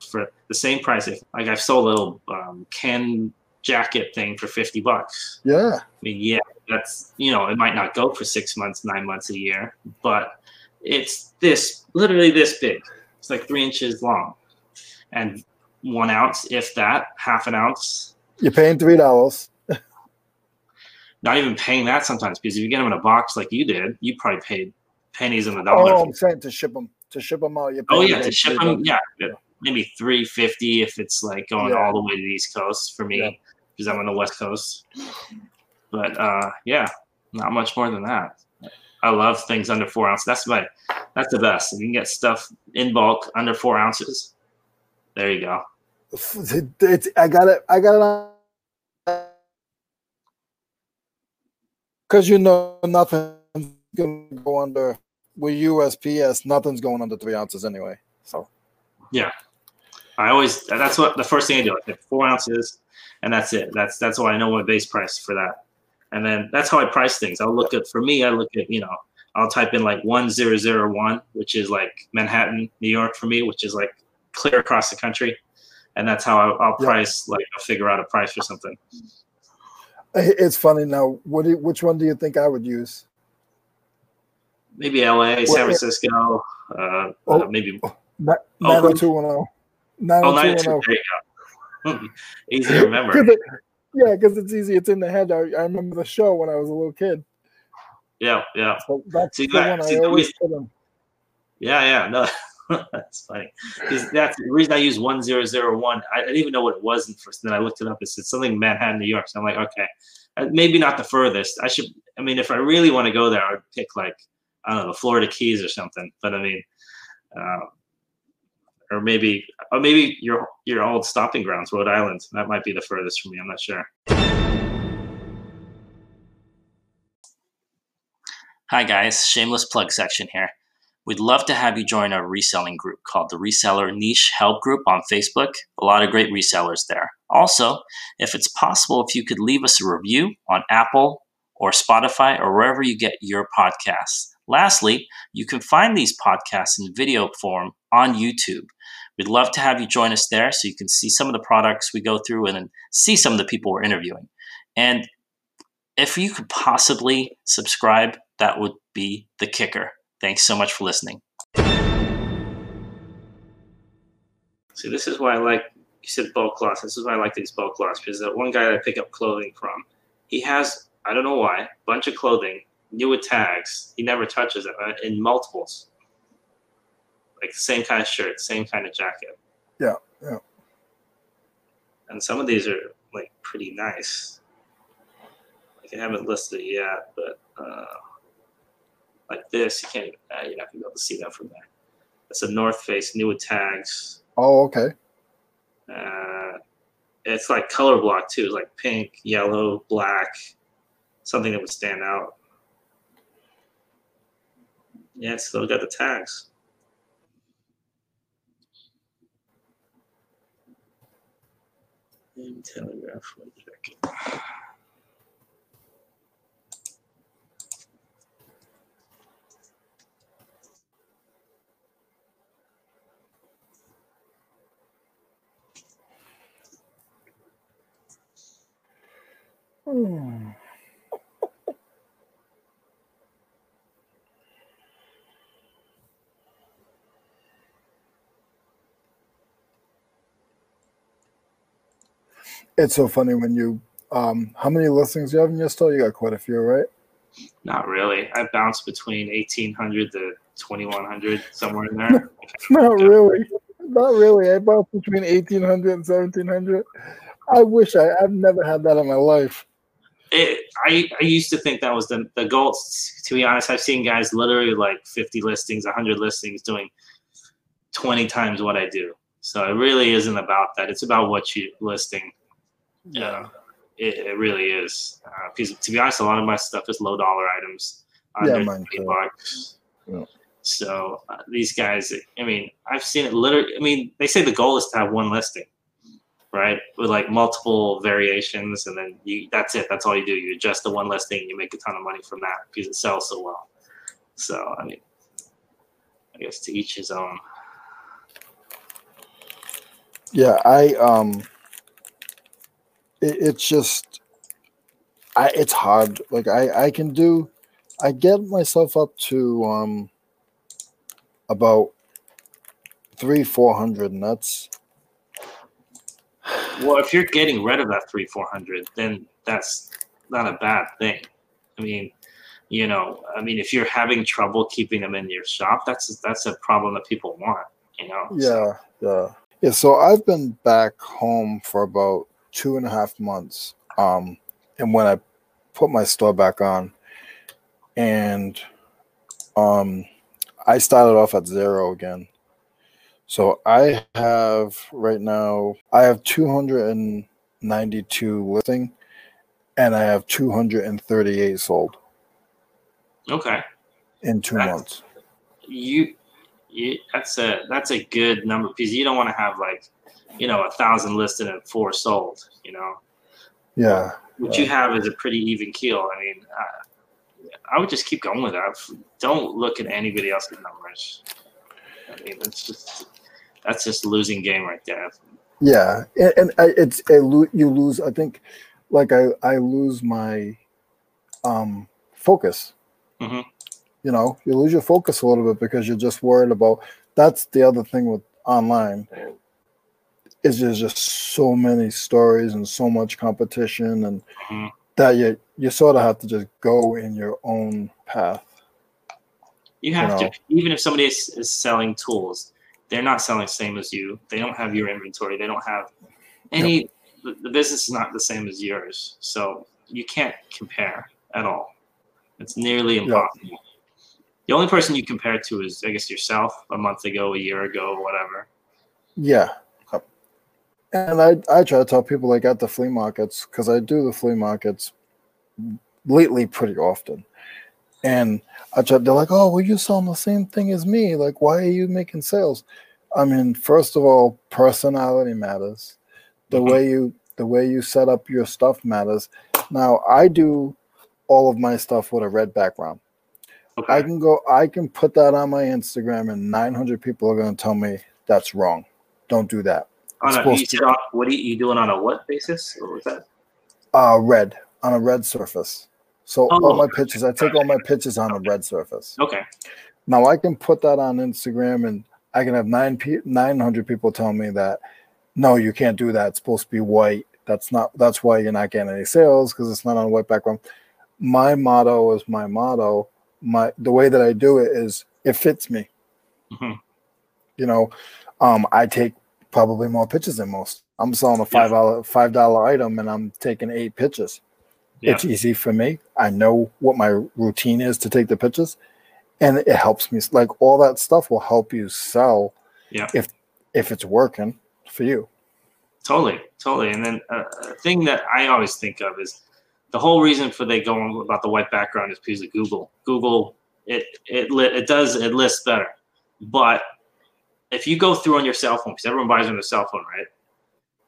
for the same price. If like I've sold a little um, can jacket thing for fifty bucks. Yeah. I mean, yeah, that's you know, it might not go for six months, nine months, a year, but it's this literally this big. It's like three inches long, and one ounce, if that, half an ounce. You're paying three dollars not even paying that sometimes because if you get them in a box like you did, you probably paid pennies in the dollar. Oh, I'm saying to ship them to ship them out. oh yeah, to ship them. Yeah, maybe three fifty if it's like going yeah. all the way to the East Coast for me yeah. because I'm on the West Coast. But uh, yeah, not much more than that. I love things under four ounces. That's my that's the best. If you can get stuff in bulk under four ounces, there you go. It's, I got it. I got it because you know nothing's gonna go under with USPS. Nothing's going under three ounces anyway. So yeah, I always that's what the first thing I do. I get four ounces, and that's it. That's that's why I know my base price for that. And then that's how I price things. I'll look at for me. I look at you know I'll type in like one zero zero one, which is like Manhattan, New York for me, which is like clear across the country, and that's how I'll, I'll price. Like I'll figure out a price for something. It's funny now. What do, which one do you think I would use? Maybe L.A., San Francisco, uh, uh, oh, maybe oh, 90210. 90210. Oh, 902, there you go. easy to remember. Yeah, because it's easy. It's in the head. I, I remember the show when I was a little kid. Yeah, yeah, So that's See, the that- one see, I always put in. yeah, yeah. No, that's funny. That's the reason I use one zero zero one. I didn't even know what it was at first. Then I looked it up. It said something Manhattan, New York. So I'm like, okay, uh, maybe not the furthest. I should. I mean, if I really want to go there, I'd pick like I don't know, the Florida Keys or something. But I mean, uh, or maybe, or maybe your your old stopping grounds, Rhode Island. That might be the furthest for me. I'm not sure. Hi guys, shameless plug section here. We'd love to have you join our reselling group called the Reseller Niche Help Group on Facebook. A lot of great resellers there. Also, if it's possible, if you could leave us a review on Apple or Spotify or wherever you get your podcasts. Lastly, you can find these podcasts in video form on YouTube. We'd love to have you join us there so you can see some of the products we go through and see some of the people we're interviewing. And if you could possibly subscribe, that would be the kicker. Thanks so much for listening. See, this is why I like you said bulk loss. This is why I like these bulk loss because that one guy that I pick up clothing from, he has I don't know why a bunch of clothing, new with tags. He never touches it uh, in multiples, like same kind of shirt, same kind of jacket. Yeah, yeah. And some of these are like pretty nice. Like I haven't listed it yet, but uh, like this, you can't. Uh, you're not gonna be able to see that from there. It's a North Face new with tags. Oh, okay. Uh, it's like color block too. It's like pink, yellow, black, something that would stand out. Yeah, it's still got the tags. And Telegraph one second. Hmm. It's so funny when you um how many listings do you have in your store? You got quite a few, right? Not really. I bounce between eighteen hundred to twenty one hundred, somewhere in there. Not really. Not really. I bounce between 1800 and 1700. I wish I, I've never had that in my life. it, I, I used to think that was the, the goal. To be honest, I've seen guys literally like 50 listings, 100 listings doing 20 times what I do. So it really isn't about that. It's about what you listing. Yeah, it, it really is. Uh, because to be honest, a lot of my stuff is low dollar items. Yeah, mine too. bucks. Yeah. So uh, these guys, I mean, I've seen it literally. I mean, they say the goal is to have one listing right? With like multiple variations, and then you that's it. That's all you do. You adjust the one listing, you make a ton of money from that because it sells so well. So I mean, I guess to each his own. Yeah, I um it, it's just I it's hard. Like I I can do I get myself up to um about three four hundred and that's Well, if you're getting rid of that three four hundred, then that's not a bad thing. I mean, you know, I mean, if you're having trouble keeping them in your shop, that's that's a problem that people want. You know. So, yeah, yeah. Yeah, so I've been back home for about two and a half months. Um and when I put my store back on and um I started off at zero again. So I have right now I have 292 listing and I have 238 sold okay. in 2 That's- months. you, you that's a that's a good number because you don't want to have like you know a thousand listed and four sold you know Yeah. what you have is a pretty even keel i mean uh, i would just keep going with that don't look at anybody else's numbers i mean it's just that's just losing game right there Yeah, and, and I, it's a, lo- you lose. I think, like I I lose my um focus. Mhm. You know, you lose your focus a little bit because you're just worried about. That's the other thing with online. Is there's just so many stories and so much competition and Mhm. that you you sort of have to just go in your own path. You have know. to, even if somebody is, is selling tools, they're not selling the same as you. They don't have your inventory. They don't have any. The, the business is not the same as yours, so you can't compare at all. It's nearly impossible. The only person you compare to is, I guess, yourself a month ago, a year ago, whatever. Yeah. And I, I try to tell people like at the flea markets because I do the flea markets lately pretty often. And I try, they're like, oh, well, you selling the same thing as me. Like, why are you making sales? I mean, first of all, personality matters. The Mhm. way you the way you set up your stuff matters. Now, I do all of my stuff with a red background. Okay. I can go, I can put that on my Instagram, and 900 people are going to tell me that's wrong. Don't do that. On a, supposed you to- what are you, doing on a what basis? What was that? Uh, red on a red surface. So all Oh, my pitches, I take all my pitches on a red surface. Okay. Now I can put that on Instagram, and I can have nine pe- 900 people tell me that no, you can't do that. It's supposed to be white. That's not. That's why you're not getting any sales because it's not on a white background. My motto is my motto. My the way that I do it is it fits me. Mhm. You know, um, I take probably more pitches than most. I'm selling a five dollar five dollar item, and I'm taking eight pitches. Yeah. It's easy for me. I know what my routine is to take the pitches, and it helps me. Like all that stuff will help you sell. Yeah. If if it's working for you. Totally, totally. And then uh, a thing that I always think of is the whole reason for they go about the white background is because of Google. Google it it it does it lists better, but if you go through on your cell phone, because everyone buys on their cell phone, right?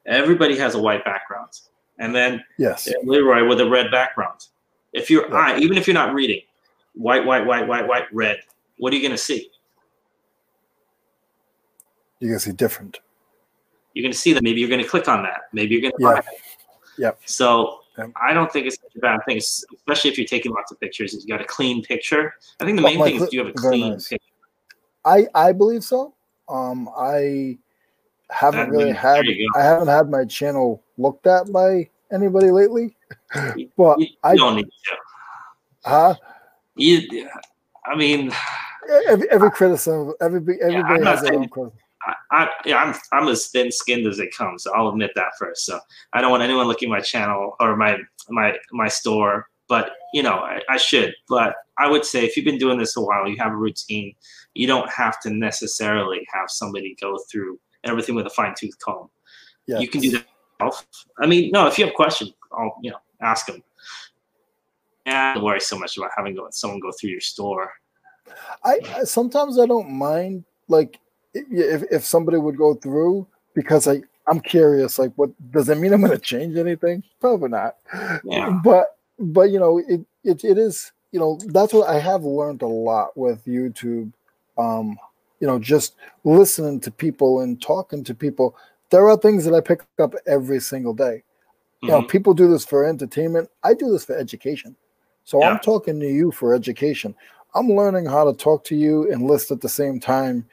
Everybody has a white background, and then Yes. Leroy with a red background. If you're Yeah. eye, even if you're not reading, white, white, white, white, white, red. What are you going to see? You're gonna see different. You're going to see that. Maybe you're going to click on that. Maybe you're going to Yeah. buy it. Yep. So. I don't think it's such a bad thing, especially if you're taking lots of pictures. You got a clean picture. I think the main thing is do you have a clean nice. picture. I I believe so. Um, I haven't That really means- had you. I haven't had my channel looked at by anybody lately. But You, I don't need to. huh? You, I mean, Every, every criticism, everybody everybody not has their own criticism. I, I, yeah, I'm I'm as thin skinned as it comes. I'll admit that first. So I don't want anyone looking at my channel or my my my store. But you know, I, I should. But I would say if you've been doing this a while, you have a routine. You don't have to necessarily have somebody go through everything with a fine tooth comb. Yes. You can do that. yourself. I mean, no. If you have questions, I'll you know ask them. And don't worry so much about having someone go through your store. I, I sometimes I don't mind like if if somebody would go through because I I'm curious like what does it mean I'm going to change anything? Probably not. Yeah. But but you know it, it it is you know that's what I have learned a lot with YouTube. Um, you know, just listening to people and talking to people. There are things that I pick up every single day. You know, Mhm. people do this for entertainment. I do this for education. So Yeah. I'm talking to you for education. I'm learning how to talk to you and list at the same time.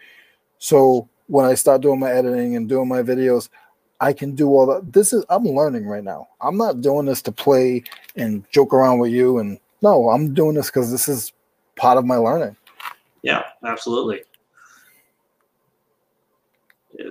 So when I start doing my editing and doing my videos, I can do all that. This is I'm learning right now. I'm not doing this to play and joke around with you. And no, I'm doing this because this is part of my learning. Yeah, absolutely. Yeah.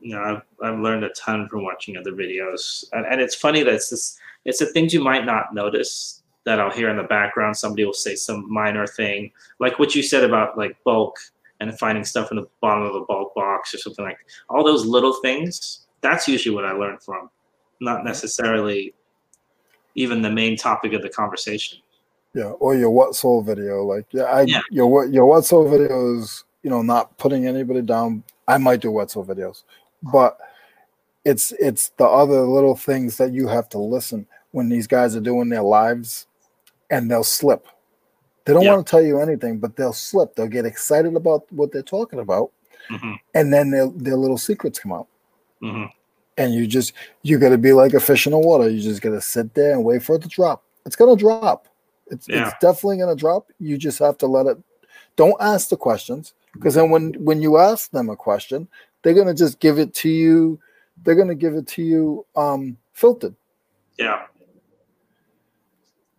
You know, I've, I've learned a ton from watching other videos, and, and it's funny that it's this. It's the things you might not notice that I'll hear in the background. Somebody will say some minor thing, like what you said about like bulk and finding stuff in the bottom of a bulk box or something like. All those little things. That's usually what I learn from, not necessarily even the main topic of the conversation. Yeah, or your what sold video. Like yeah, I Yeah. your what your what sold videos, you know, not putting anybody down. I might do what sold videos, but it's it's the other little things that you have to listen when these guys are doing their lives and they'll slip. They don't Yeah. want to tell you anything, but they'll slip. They'll get excited about what they're talking about, hmm and then their their little secrets come out. hmm And you just you gotta be like a fish in the water. You just gotta sit there and wait for it to drop. It's gonna drop. It's Yeah. it's definitely gonna drop. You just have to let it Don't ask the questions because then when when you ask them a question, they're gonna just give it to you. They're gonna give it to you um, filtered. Yeah.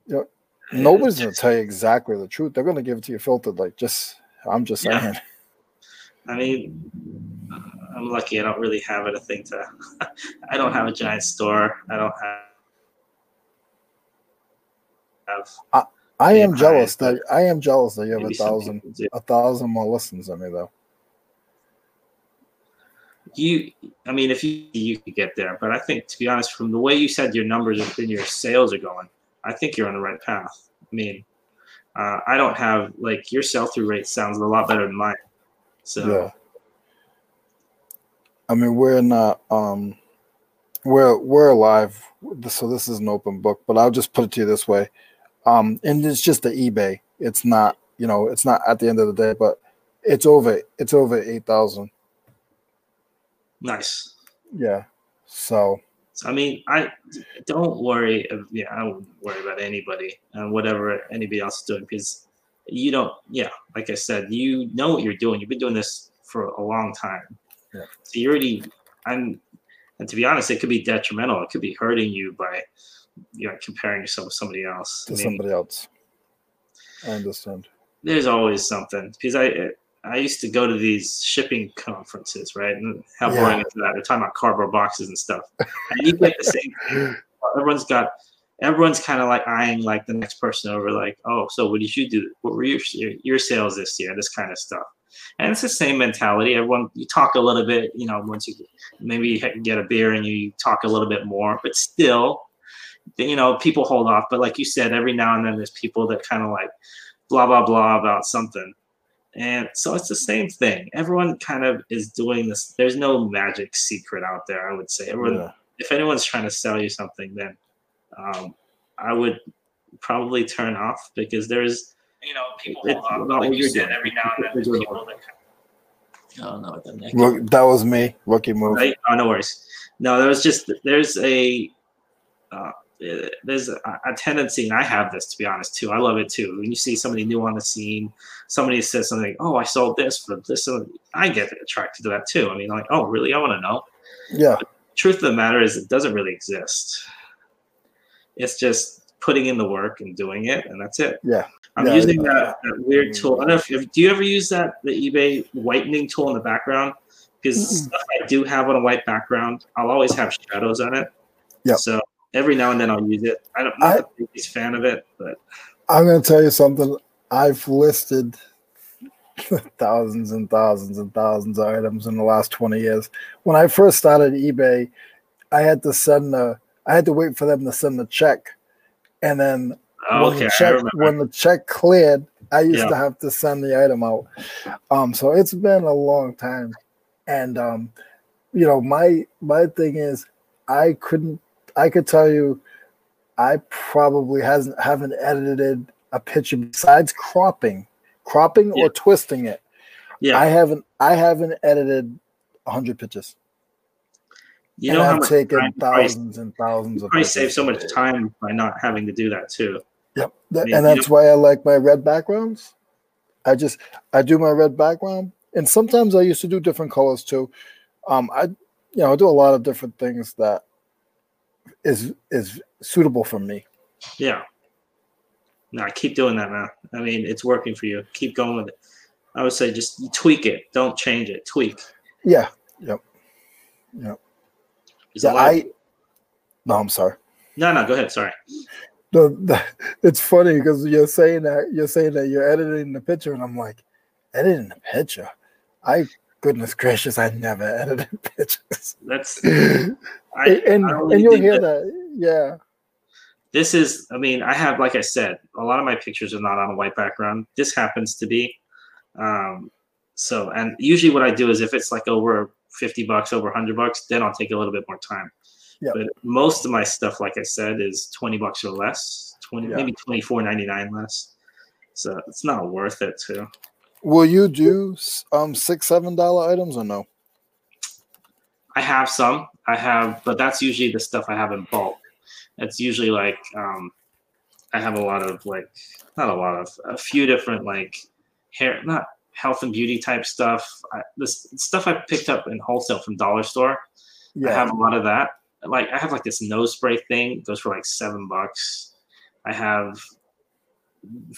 You know, nobody's gonna tell you exactly the truth. They're gonna give it to you filtered. Like just, I'm just Yeah. saying. I mean, I'm lucky. I don't really have anything to. I don't have a giant store. I don't have. have I am jealous that I am jealous that you have a thousand a thousand more listens than me though. You, I mean, if you you could get there, but I think to be honest, from the way you said your numbers and your sales are going, I think you're on the right path. I mean, uh, I don't have like your sell through rate sounds a lot better than mine. So Yeah. I mean, we're not um we're we're alive, so this is an open book. But I'll just put it to you this way, um, and it's just the eBay. It's not, you know, it's not at the end of the day, but it's over. It's over eight thousand. nice. Yeah. So So, I mean, I don't worry. uh, Yeah, I wouldn't worry about anybody and whatever anybody else is doing because you don't. Yeah, like I said, you know what you're doing. You've been doing this for a long time. Yeah. So you already. I'm, and to be honest, it could be detrimental. It could be hurting you by, you know, comparing yourself with somebody else. to I mean, somebody else. I understand. there's always something because I I used to go to these shipping conferences, right? And how Yeah. boring is that? They're talking about cardboard boxes and stuff, and you get the same. Everyone's got. Everyone's kind of like eyeing like the next person over, like, oh, so what did you do? What were your your sales this year? This kind of stuff, and it's the same mentality. Everyone, you talk a little bit, you know, once you maybe you get a beer and you talk a little bit more, but still, you know, people hold off. But like you said, every now and then there's people that kind of like blah blah blah about something. And so it's the same thing. Everyone kind of is doing this. There's no magic secret out there, I would say. Everyone Yeah. if anyone's trying to sell you something, then um, I would probably turn off because there's you know people It's hold on, not like what you you're said doing. every now and then there's people that oh no the neck Look, that was me. Rookie move. right oh no worries no there was just there's a uh, there's a, a tendency, and I have this to be honest too. I love it too. When you see somebody new on the scene, somebody says something, "Oh, I sold this for this," I get attracted to that too. I mean, like, oh, really? I want to know. Yeah. Truth of the matter is, it doesn't really exist. It's just putting in the work and doing it, and that's it. Yeah. I'm Yeah, using yeah. that, that weird mm. tool. I don't know if, if do you ever use that the eBay whitening tool in the background? Because stuff I do have on a white background, I'll always have shadows on it. Yeah. So every now and then I'll use it. I don't, I'm I- not the biggest fan of it, but I'm going to tell you something. I've listed thousands and thousands and thousands of items in the last 20 years. When I first started eBay, I had to send the I had to wait for them to send the check. And then oh, when the check when the check cleared, I used Yeah. to have to send the item out. Um, so it's been a long time, and um, you know my my thing is I couldn't I could tell you I probably hasn't haven't edited a picture besides cropping, cropping Yeah. or twisting it. yeah, I haven't I haven't edited hundred pictures. you and know how I've much taken time you probably- thousands and thousands of pictures. save so much time by not having to do that too. Yep. That- and that's why I like my red backgrounds. I just I do my red background, and sometimes I used to do different colors too. Um, I you know I do a lot of different things that is is suitable for me. Yeah. No, keep doing that, man. I mean, it's working for you. Keep going with it. I would say just tweak it. Don't change it. Tweak. Yeah. Yep. Yep. A Yeah. lot of- I. No, I'm sorry. no, no, go ahead. Sorry. The, the, it's funny because you're saying that you're saying that you're editing the picture, and I'm like, editing the picture. I goodness gracious, I never edited pictures. That's and I, and, I and you'll hear that- that. Yeah. This is, I mean, I have, like I said, a lot of my pictures are not on a white background. This happens to be. Um, so, and usually what I do is if it's like over 50 bucks, over 100 bucks, then I'll take a little bit more time. Yep. But most of my stuff, like I said, is 20 bucks or less, 20, Yeah. maybe 24.99 less. So it's not worth it too. Will you do um six seven dollar items or no? I have some. I have, but that's usually the stuff I have in bulk. It's usually like um, I have a lot of like not a lot of a few different like hair, not health and beauty type stuff. I, this stuff I picked up in wholesale from dollar store. I have a lot of that. Like I have like this nose spray thing, it goes for like seven bucks. I have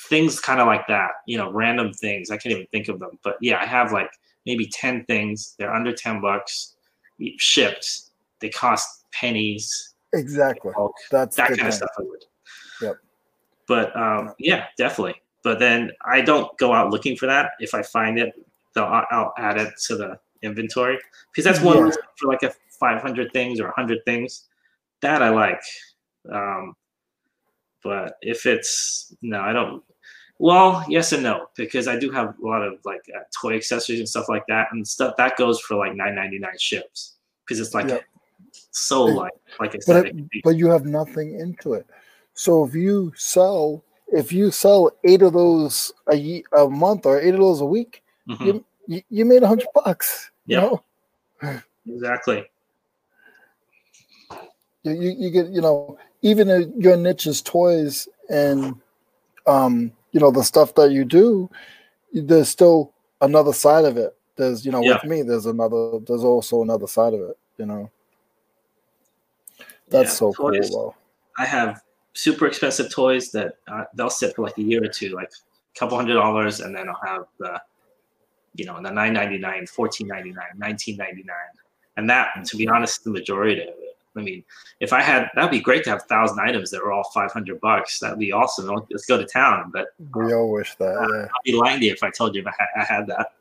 things kind of like that, you know, random things. I can't even think of them, but yeah, I have like maybe ten things. They're under ten bucks, shipped. They cost pennies. Exactly. bulk, That's that kind of stuff I would. Yep. But um, yeah, definitely. But then I don't go out looking for that. If I find it, I'll I'll add it to the inventory because that's one Yeah. for like a 500 things or 100 things that I like. Um, but if it's no, I don't. Well, yes and no because I do have a lot of like uh, toy accessories and stuff like that, and stuff that goes for like 9.99 ships because it's like Yep. so light. Like I but said, it, it but you have nothing into it. So if you sell if you sell eight of those a, ye- a month or eight of those a week, Mhm. you, you made a hundred bucks. You know, exactly. You, you, you get you know even your niche is toys and um you know the stuff that you do, there's still another side of it. There's you know Yeah. with me there's another there's also another side of it. You know, that's Yeah, so cool toys. though. I have super expensive toys that uh, they'll sit for like a year or two, like a couple hundred dollars, and then I'll have the, you know, the nine ninety nine, fourteen ninety nine, nineteen ninety nine, and that, to be honest, the majority of it. I mean, if I had, that'd be great to have a thousand items that were all five hundred bucks. That'd be awesome. Let's go to town. But We all wish that. Yeah. I'd be lying to you if I told you I had, I had that.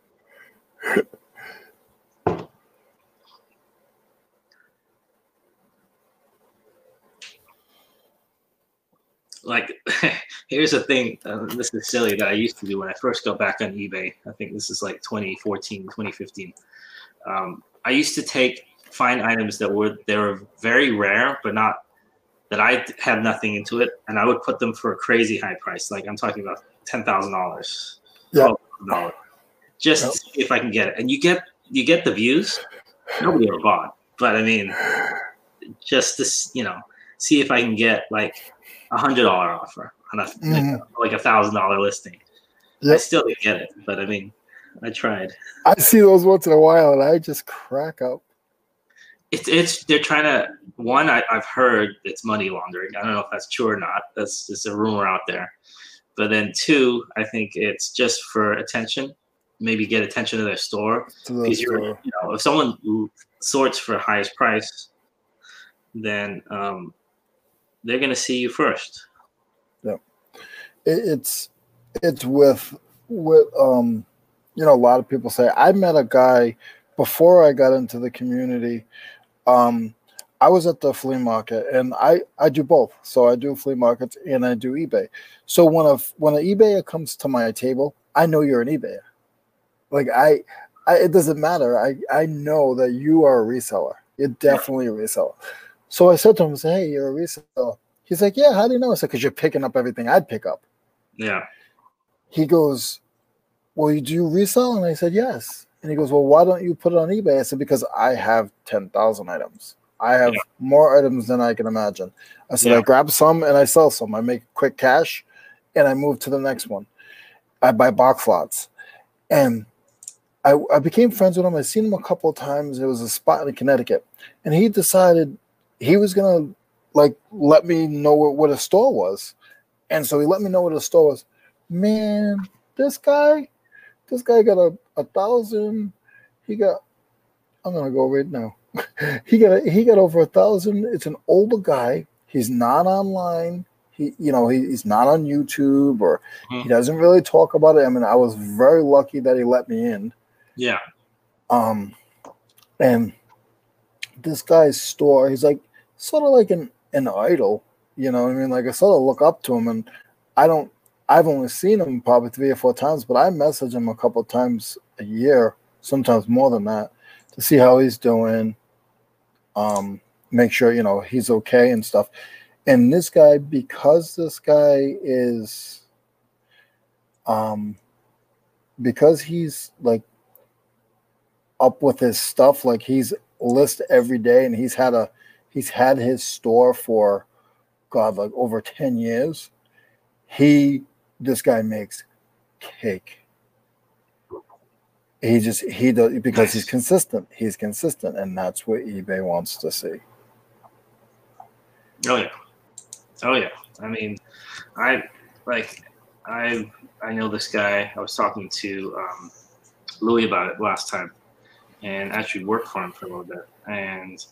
like here's the thing uh, this is silly that i used to do when i first got back on ebay i think this is like 2014 2015 um, i used to take find items that were they were very rare but not that i had nothing into it and i would put them for a crazy high price like i'm talking about $10000 Yeah. $12,000, just Yep. see if i can get it and you get you get the views nobody ever bought but i mean just this you know see if i can get like a hundred dollar offer on a Mhm. like a thousand dollar listing. I still didn't get it, but I mean, I tried. I see those once in a while and I just crack up. It's it's they're trying to one. I, I've heard it's money laundering. I don't know if that's true or not. That's just a rumor out there. But then two, I think it's just for attention. Maybe get attention to their store. To Because you're, you know, if someone sorts for highest price, then um, they're gonna see you first. It, it's it's with with um you know a lot of people say I met a guy before I got into the community. Um, I was at the flea market and I I do both. So I do flea markets and I do eBay. So when a when an eBayer comes to my table, I know you're an eBayer. Like I, I it doesn't matter. I I know that you are a reseller. You're definitely a reseller. So I said to him, I "Hey, you're a reseller." He's like, "Yeah, how do you know?" I said, "Because you're picking up everything I'd pick up." Yeah. He goes, "Well, you do you resell?" And I said, "Yes." And he goes, "Well, why don't you put it on eBay?" I said, "Because I have ten thousand items. I have Yeah. more items than I can imagine." I said, Yeah. "I grab some and I sell some. I make quick cash, and I move to the next one. I buy box lots, and." I, I became friends with him. I seen him a couple of times. It was a spot in Connecticut, and he decided he was gonna like let me know what, what a store was, and so he let me know what a store was. Man, this guy, this guy got a, a thousand. He got. I'm gonna go right now. he got a, he got over a thousand. It's an older guy. He's not online. He you know he, he's not on YouTube or he Mhm. doesn't really talk about it. I mean, I was very lucky that he let me in. Yeah. Um, and this guy's store, he's like sort of like an an idol, you know. what I mean, like I sort of look up to him, and I don't. I've only seen him probably three or four times, but I message him a couple times a year, sometimes more than that, to see how he's doing. Um, make sure you know he's okay and stuff. And this guy, because this guy is, um, because he's like up with his stuff like he's list every day and he's had a he's had his store for god like over 10 years he this guy makes cake he just he does because he's consistent. He's consistent, and that's what eBay wants to see. Oh yeah, oh yeah. I mean, I like I I know this guy. I was talking to um, Louis about it last time, and actually worked for him for a little bit. And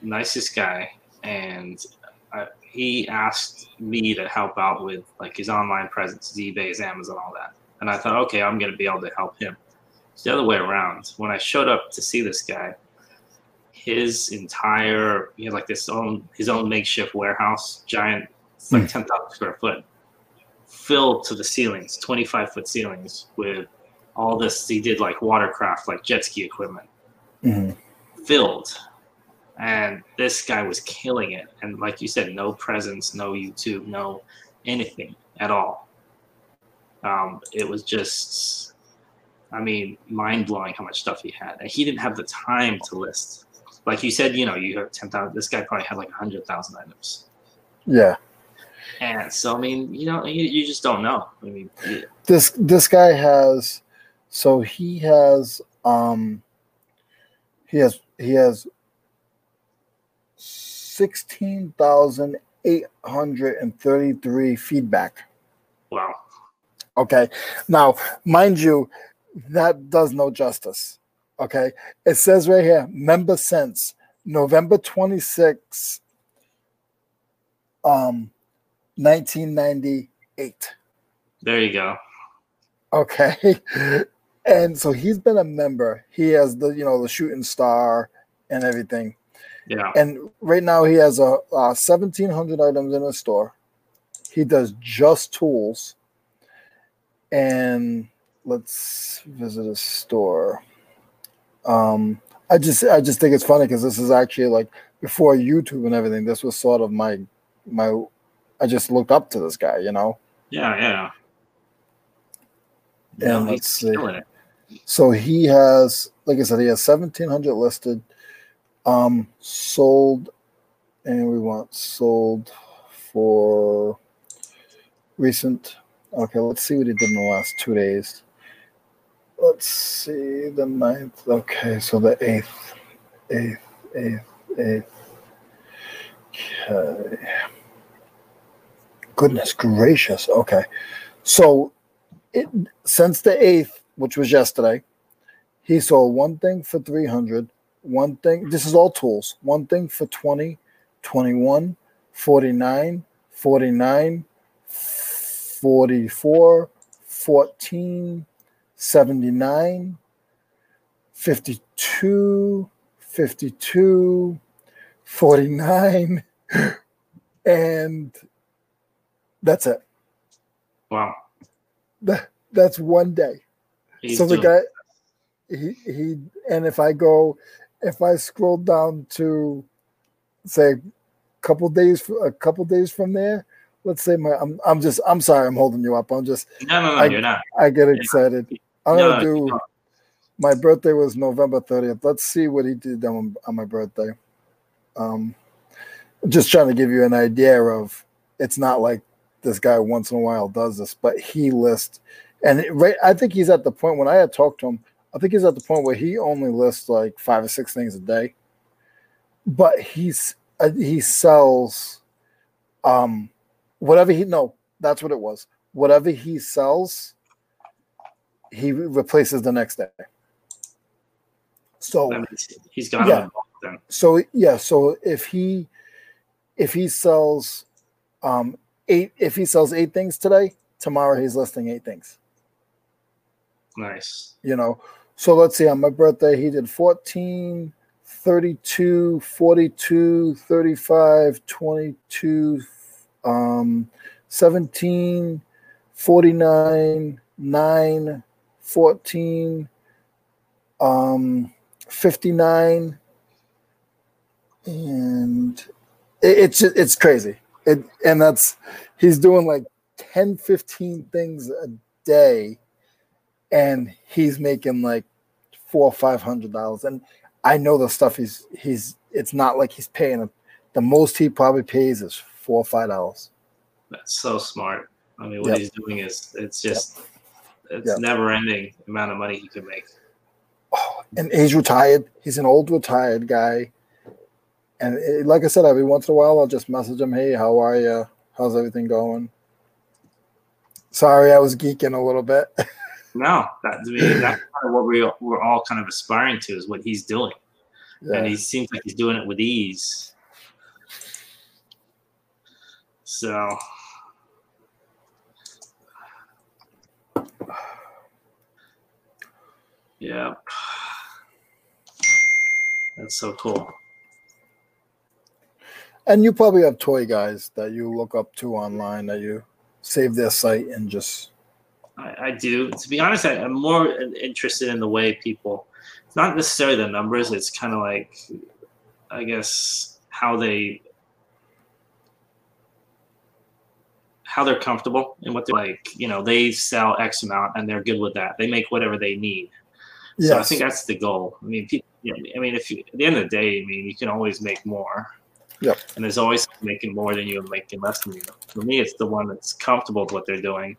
nicest guy, and I, he asked me to help out with like his online presence, his eBay, his Amazon, all that. And I thought, okay, I'm gonna be able to help him. It's the other way around. When I showed up to see this guy, his entire he had like this own his own makeshift warehouse, giant, it's like mm. ten thousand square foot, filled to the ceilings, twenty five foot ceilings with all this. He did like watercraft, like jet ski equipment, mm-hmm. filled. And this guy was killing it. And like you said, no presence, no YouTube, no anything at all. Um, it was just, I mean, mind blowing how much stuff he had. And he didn't have the time to list like you said, you know, you have 10,000. This guy probably had like 100,000 items. Yeah. And so, I mean, you know, you, you just don't know. I mean, yeah. this this guy has, so he has, um, he has he has sixteen thousand eight hundred and thirty three feedback. Wow. Okay. Now, mind you, that does no justice. Okay. It says right here, member sense, November 26, um, 1998. There you go. Okay. And so he's been a member. He has the, you know, the shooting star and everything. Yeah. And right now he has a, a 1700 items in his store. He does just tools. And let's visit his store. Um, I just I just think it's funny because this is actually like before YouTube and everything. This was sort of my my. I just looked up to this guy, you know. Yeah, yeah. And no, let's see. So he has, like I said, he has seventeen hundred listed. Um, sold, and we want sold for recent. Okay, let's see what he did in the last two days let's see the ninth. Okay, so the eighth, eighth, eighth, eighth. Okay. Goodness gracious. Okay, so it since the eighth, which was yesterday, he sold one thing for 300, one thing. This is all tools. One thing for 20, 21, 49, 49, 44, 14. 79, 52, 52, 49, and that's it. Wow. That, that's one day. He's so the guy, he, he, and if I go, if I scroll down to say a couple days, a couple days from there, let's say my, I'm, I'm just, I'm sorry, I'm holding you up. I'm just, no, no, no, I, you're not. I get excited. I'm no, gonna do. My birthday was November 30th. Let's see what he did on, on my birthday. Um, just trying to give you an idea of it's not like this guy once in a while does this, but he lists, and right. I think he's at the point when I had talked to him. I think he's at the point where he only lists like five or six things a day, but he's uh, he sells, um, whatever he no, that's what it was. Whatever he sells, he replaces the next day. So he's got yeah. Then. So yeah, so if he if he sells um eight if he sells eight things today, tomorrow he's listing eight things. Nice. You know, so let's see on my birthday he did 14 32 42 35 22 um 17 49 9 14, um, 59, and it, it's it's crazy. It, and that's he's doing like 10, 15 things a day, and he's making like four or five hundred dollars. And I know the stuff he's he's it's not like he's paying The most he probably pays is four or five dollars. That's so smart. I mean, what yep. he's doing is it's just. Yep it's Yeah. never ending amount of money he can make. Oh, and he's retired. He's an old retired guy. And eh, like I said, every once in a while, I'll just message him, "Hey, how are you? How's everything going?" Sorry, I was geeking a little bit. No, that, I mean, that's kind of what we, we're all kind of aspiring to is what he's doing. And he seems like he's doing it with ease. So, yeah, that's so cool. And you probably have toy guys that you look up to online that you save their site and just I, I do. To be honest, I, I'm more interested in the way people. It's not necessarily the numbers. It's kind of like, I guess, how they how they're comfortable and what they're like. You know, they sell X amount and they're good with that. They make whatever they need. So I think that's the goal. I mean, people, you know, I mean, if you, at the end of the day, I mean, you can always make more. Yep. And there's always making more than you and making less than you. For me, it's the one that's comfortable with what they're doing,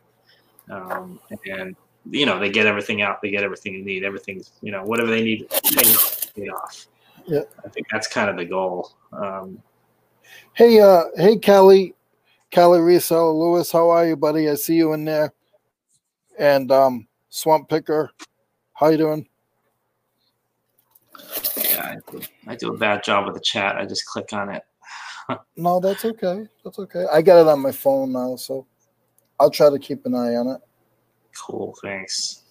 um, and you know, they get everything out. They get everything you need. Everything's you know, whatever they need, paid off. Paid off. Yep. I think that's kind of the goal. Um, Hey, uh, hey, Kelly, Kelly Reseller Lewis, how are you, buddy? I see you in there. And um, Swamp Picker, how you doing? yeah, I do, I do a bad job with the chat. I just click on it. No, that's okay. That's okay. I got it on my phone now, so I'll try to keep an eye on it. Cool. Thanks.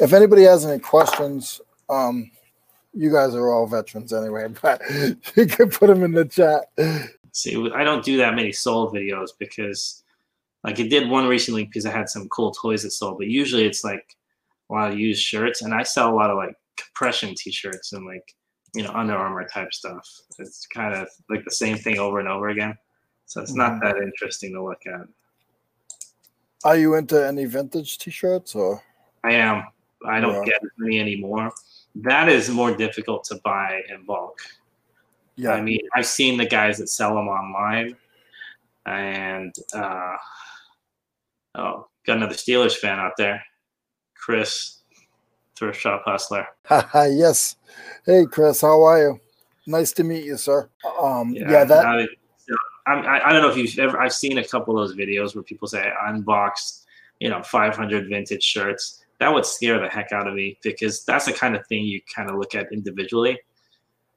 If anybody has any questions, um, you guys are all veterans anyway, but you can put them in the chat. See, I don't do that many sold videos because, like, I did one recently because I had some cool toys that sold. But usually, it's like a lot of used shirts, and I sell a lot of like compression T-shirts and like you know Under Armour type stuff. It's kind of like the same thing over and over again, so it's not that interesting to look at. Are you into any vintage T-shirts or? I am. I don't Yeah. get as many anymore. That is more difficult to buy in bulk. Yeah, I mean, I've seen the guys that sell them online, and uh, oh, got another Steelers fan out there, Chris, thrift shop hustler. yes. Hey, Chris, how are you? Nice to meet you, sir. Um, yeah, that I, I, don't know if you've ever. I've seen a couple of those videos where people say I unboxed, you know, 500 vintage shirts. That would scare the heck out of me because that's the kind of thing you kind of look at individually.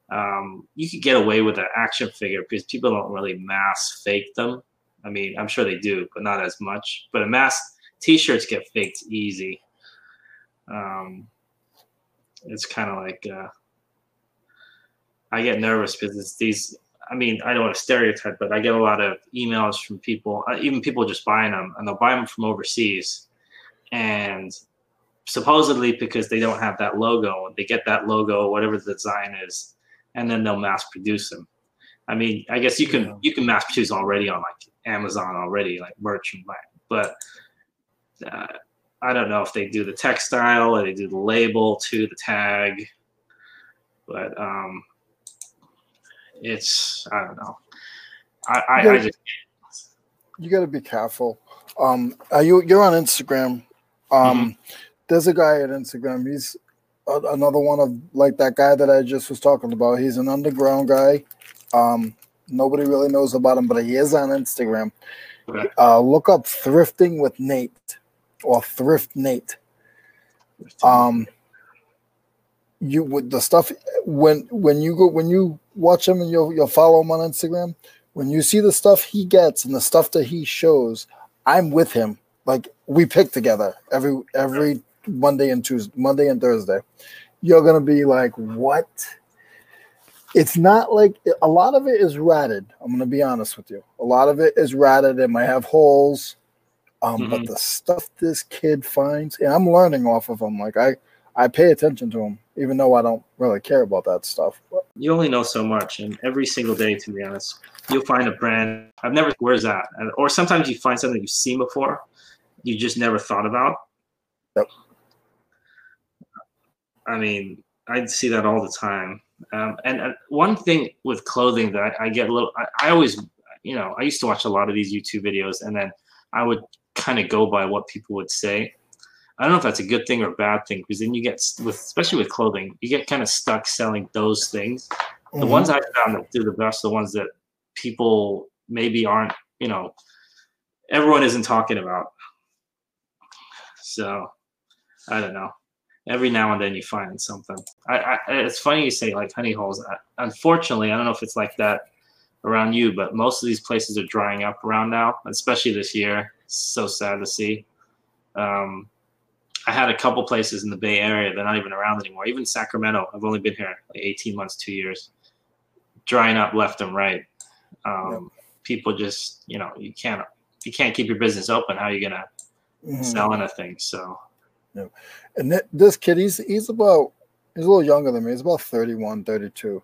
Um, you could get away with an action figure because people don't really mass fake them. I mean, I'm sure they do, but not as much. But a mass t-shirts get faked easy. Um, it's kind of like uh, I get nervous because it's these. I mean, I don't want to stereotype, but I get a lot of emails from people, uh, even people just buying them, and they'll buy them from overseas, and supposedly because they don't have that logo, they get that logo, whatever the design is, and then they'll mass produce them. I mean, I guess you can Yeah. you can mass produce already on like Amazon already, like merch and like, but uh, I don't know if they do the textile or they do the label to the tag, but um, it's I don't know. I I, I just you got to be careful. Um, are you you're on Instagram? Um, there's a guy at Instagram. He's a, another one of like that guy that I just was talking about. He's an underground guy. Um, nobody really knows about him, but he is on Instagram. Okay. Uh, look up thrifting with Nate or thrift Nate. Um, you with the stuff when when you go when you watch him and you'll you'll follow him on Instagram. When you see the stuff he gets and the stuff that he shows, I'm with him. Like we pick together every every Monday and Tuesday, Monday and Thursday. You're gonna be like, what? It's not like a lot of it is ratted. I'm gonna be honest with you. A lot of it is ratted. It might have holes. Um, but Mhm. the stuff this kid finds, and I'm learning off of him. Like I, I pay attention to him, even though I don't really care about that stuff. But you only know so much, and every single day, to be honest, you'll find a brand. I've never. Where's that? Or sometimes you find something you've seen before, you just never thought about. Yep. I mean, I see that all the time. Um, and, and one thing with clothing that I, I get a little, I, I always, you know, I used to watch a lot of these YouTube videos, and then I would kind of go by what people would say. I don't know if that's a good thing or a bad thing because then you get with especially with clothing, you get kind of stuck selling those things. The Mhm. ones I found that do the best, are the ones that people maybe aren't, you know, everyone isn't talking about. So I don't know. Every now and then you find something. I, I it's funny you say like honey holes. I, unfortunately, I don't know if it's like that around you, but most of these places are drying up around now, especially this year. It's so sad to see. Um, I had a couple places in the Bay Area. They're not even around anymore. Even Sacramento. I've only been here like 18 months, two years. Drying up left and right. Um, People just, you know, you can't you can't keep your business open. How are you gonna Mhm. sell anything? So And th- this kid, he's he's about he's a little younger than me. He's about 31, 32.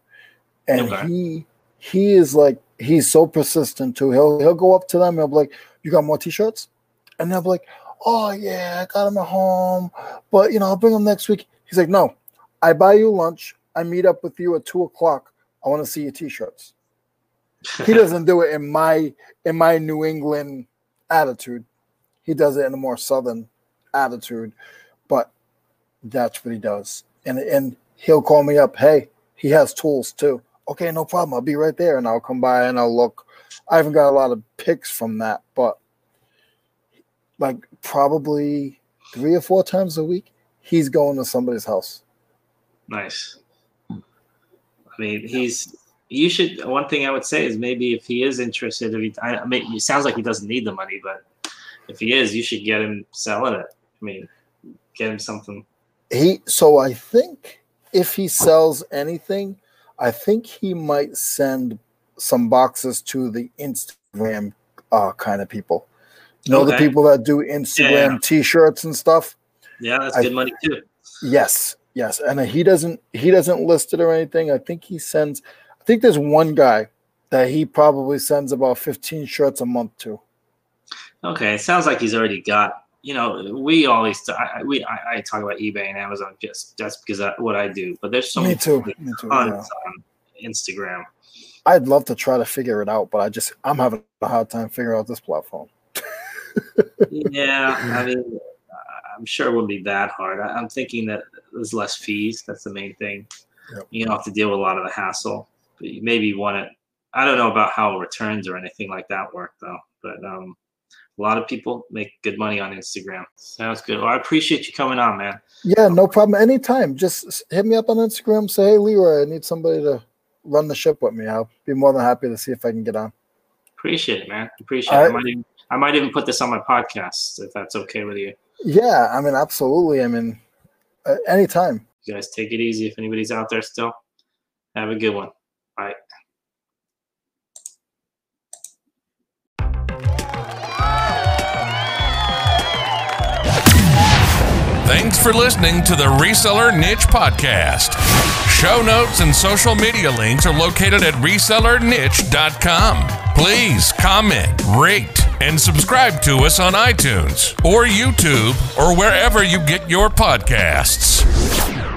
And Okay. he he is like he's so persistent too. He'll he'll go up to them and he'll be like, You got more t-shirts? And they'll be like, Oh yeah, I got him at home, but you know, I'll bring him next week. He's like, No, I buy you lunch, I meet up with you at two o'clock. I want to see your t-shirts. He doesn't do it in my in my New England attitude. He does it in a more southern attitude, but that's what he does. And and he'll call me up. Hey, he has tools too. Okay, no problem. I'll be right there, and I'll come by and I'll look. I haven't got a lot of pics from that, but like probably three or four times a week, he's going to somebody's house. Nice. I mean, he's. You should. One thing I would say is maybe if he is interested, if he, I, mean, it sounds like he doesn't need the money, but if he is, you should get him selling it. I mean, get him something. He so I think if he sells anything, I think he might send some boxes to the Instagram uh, kind of people. You know, the people that do Instagram Yeah. t-shirts and stuff. Yeah, that's I- good money too. Yes, yes, and he doesn't he doesn't list it or anything. I think he sends. I think there's one guy that he probably sends about 15 shirts a month to. Okay, it sounds like he's already got. You know, we always I, we I, I talk about eBay and Amazon just that's because I, what I do. But there's so Me many too. Me too. yeah. on Instagram. I'd love to try to figure it out, but I just I'm having a hard time figuring out this platform. Yeah, I mean, I'm sure it wouldn't be that hard. I, I'm thinking that there's less fees. That's the main thing. Yep. You don't have to deal with a lot of the hassle. But you maybe want it. I don't know about how returns or anything like that work though. But um, a lot of people make good money on Instagram. Sounds good. Well, I appreciate you coming on, man. Yeah, no problem. Anytime. Just hit me up on Instagram. Say, hey, Leroy, I need somebody to run the ship with me. I'll be more than happy to see if I can get on. Appreciate it, man. Appreciate All it. Right. Might, even, I might even put this on my podcast if that's okay with you. Yeah, I mean, absolutely. I mean, uh, anytime. You guys take it easy. If anybody's out there still, have a good one. Bye. Thanks for listening to the Reseller Niche Podcast. Show notes and social media links are located at resellerniche.com. Please comment, rate, and subscribe to us on iTunes or YouTube or wherever you get your podcasts.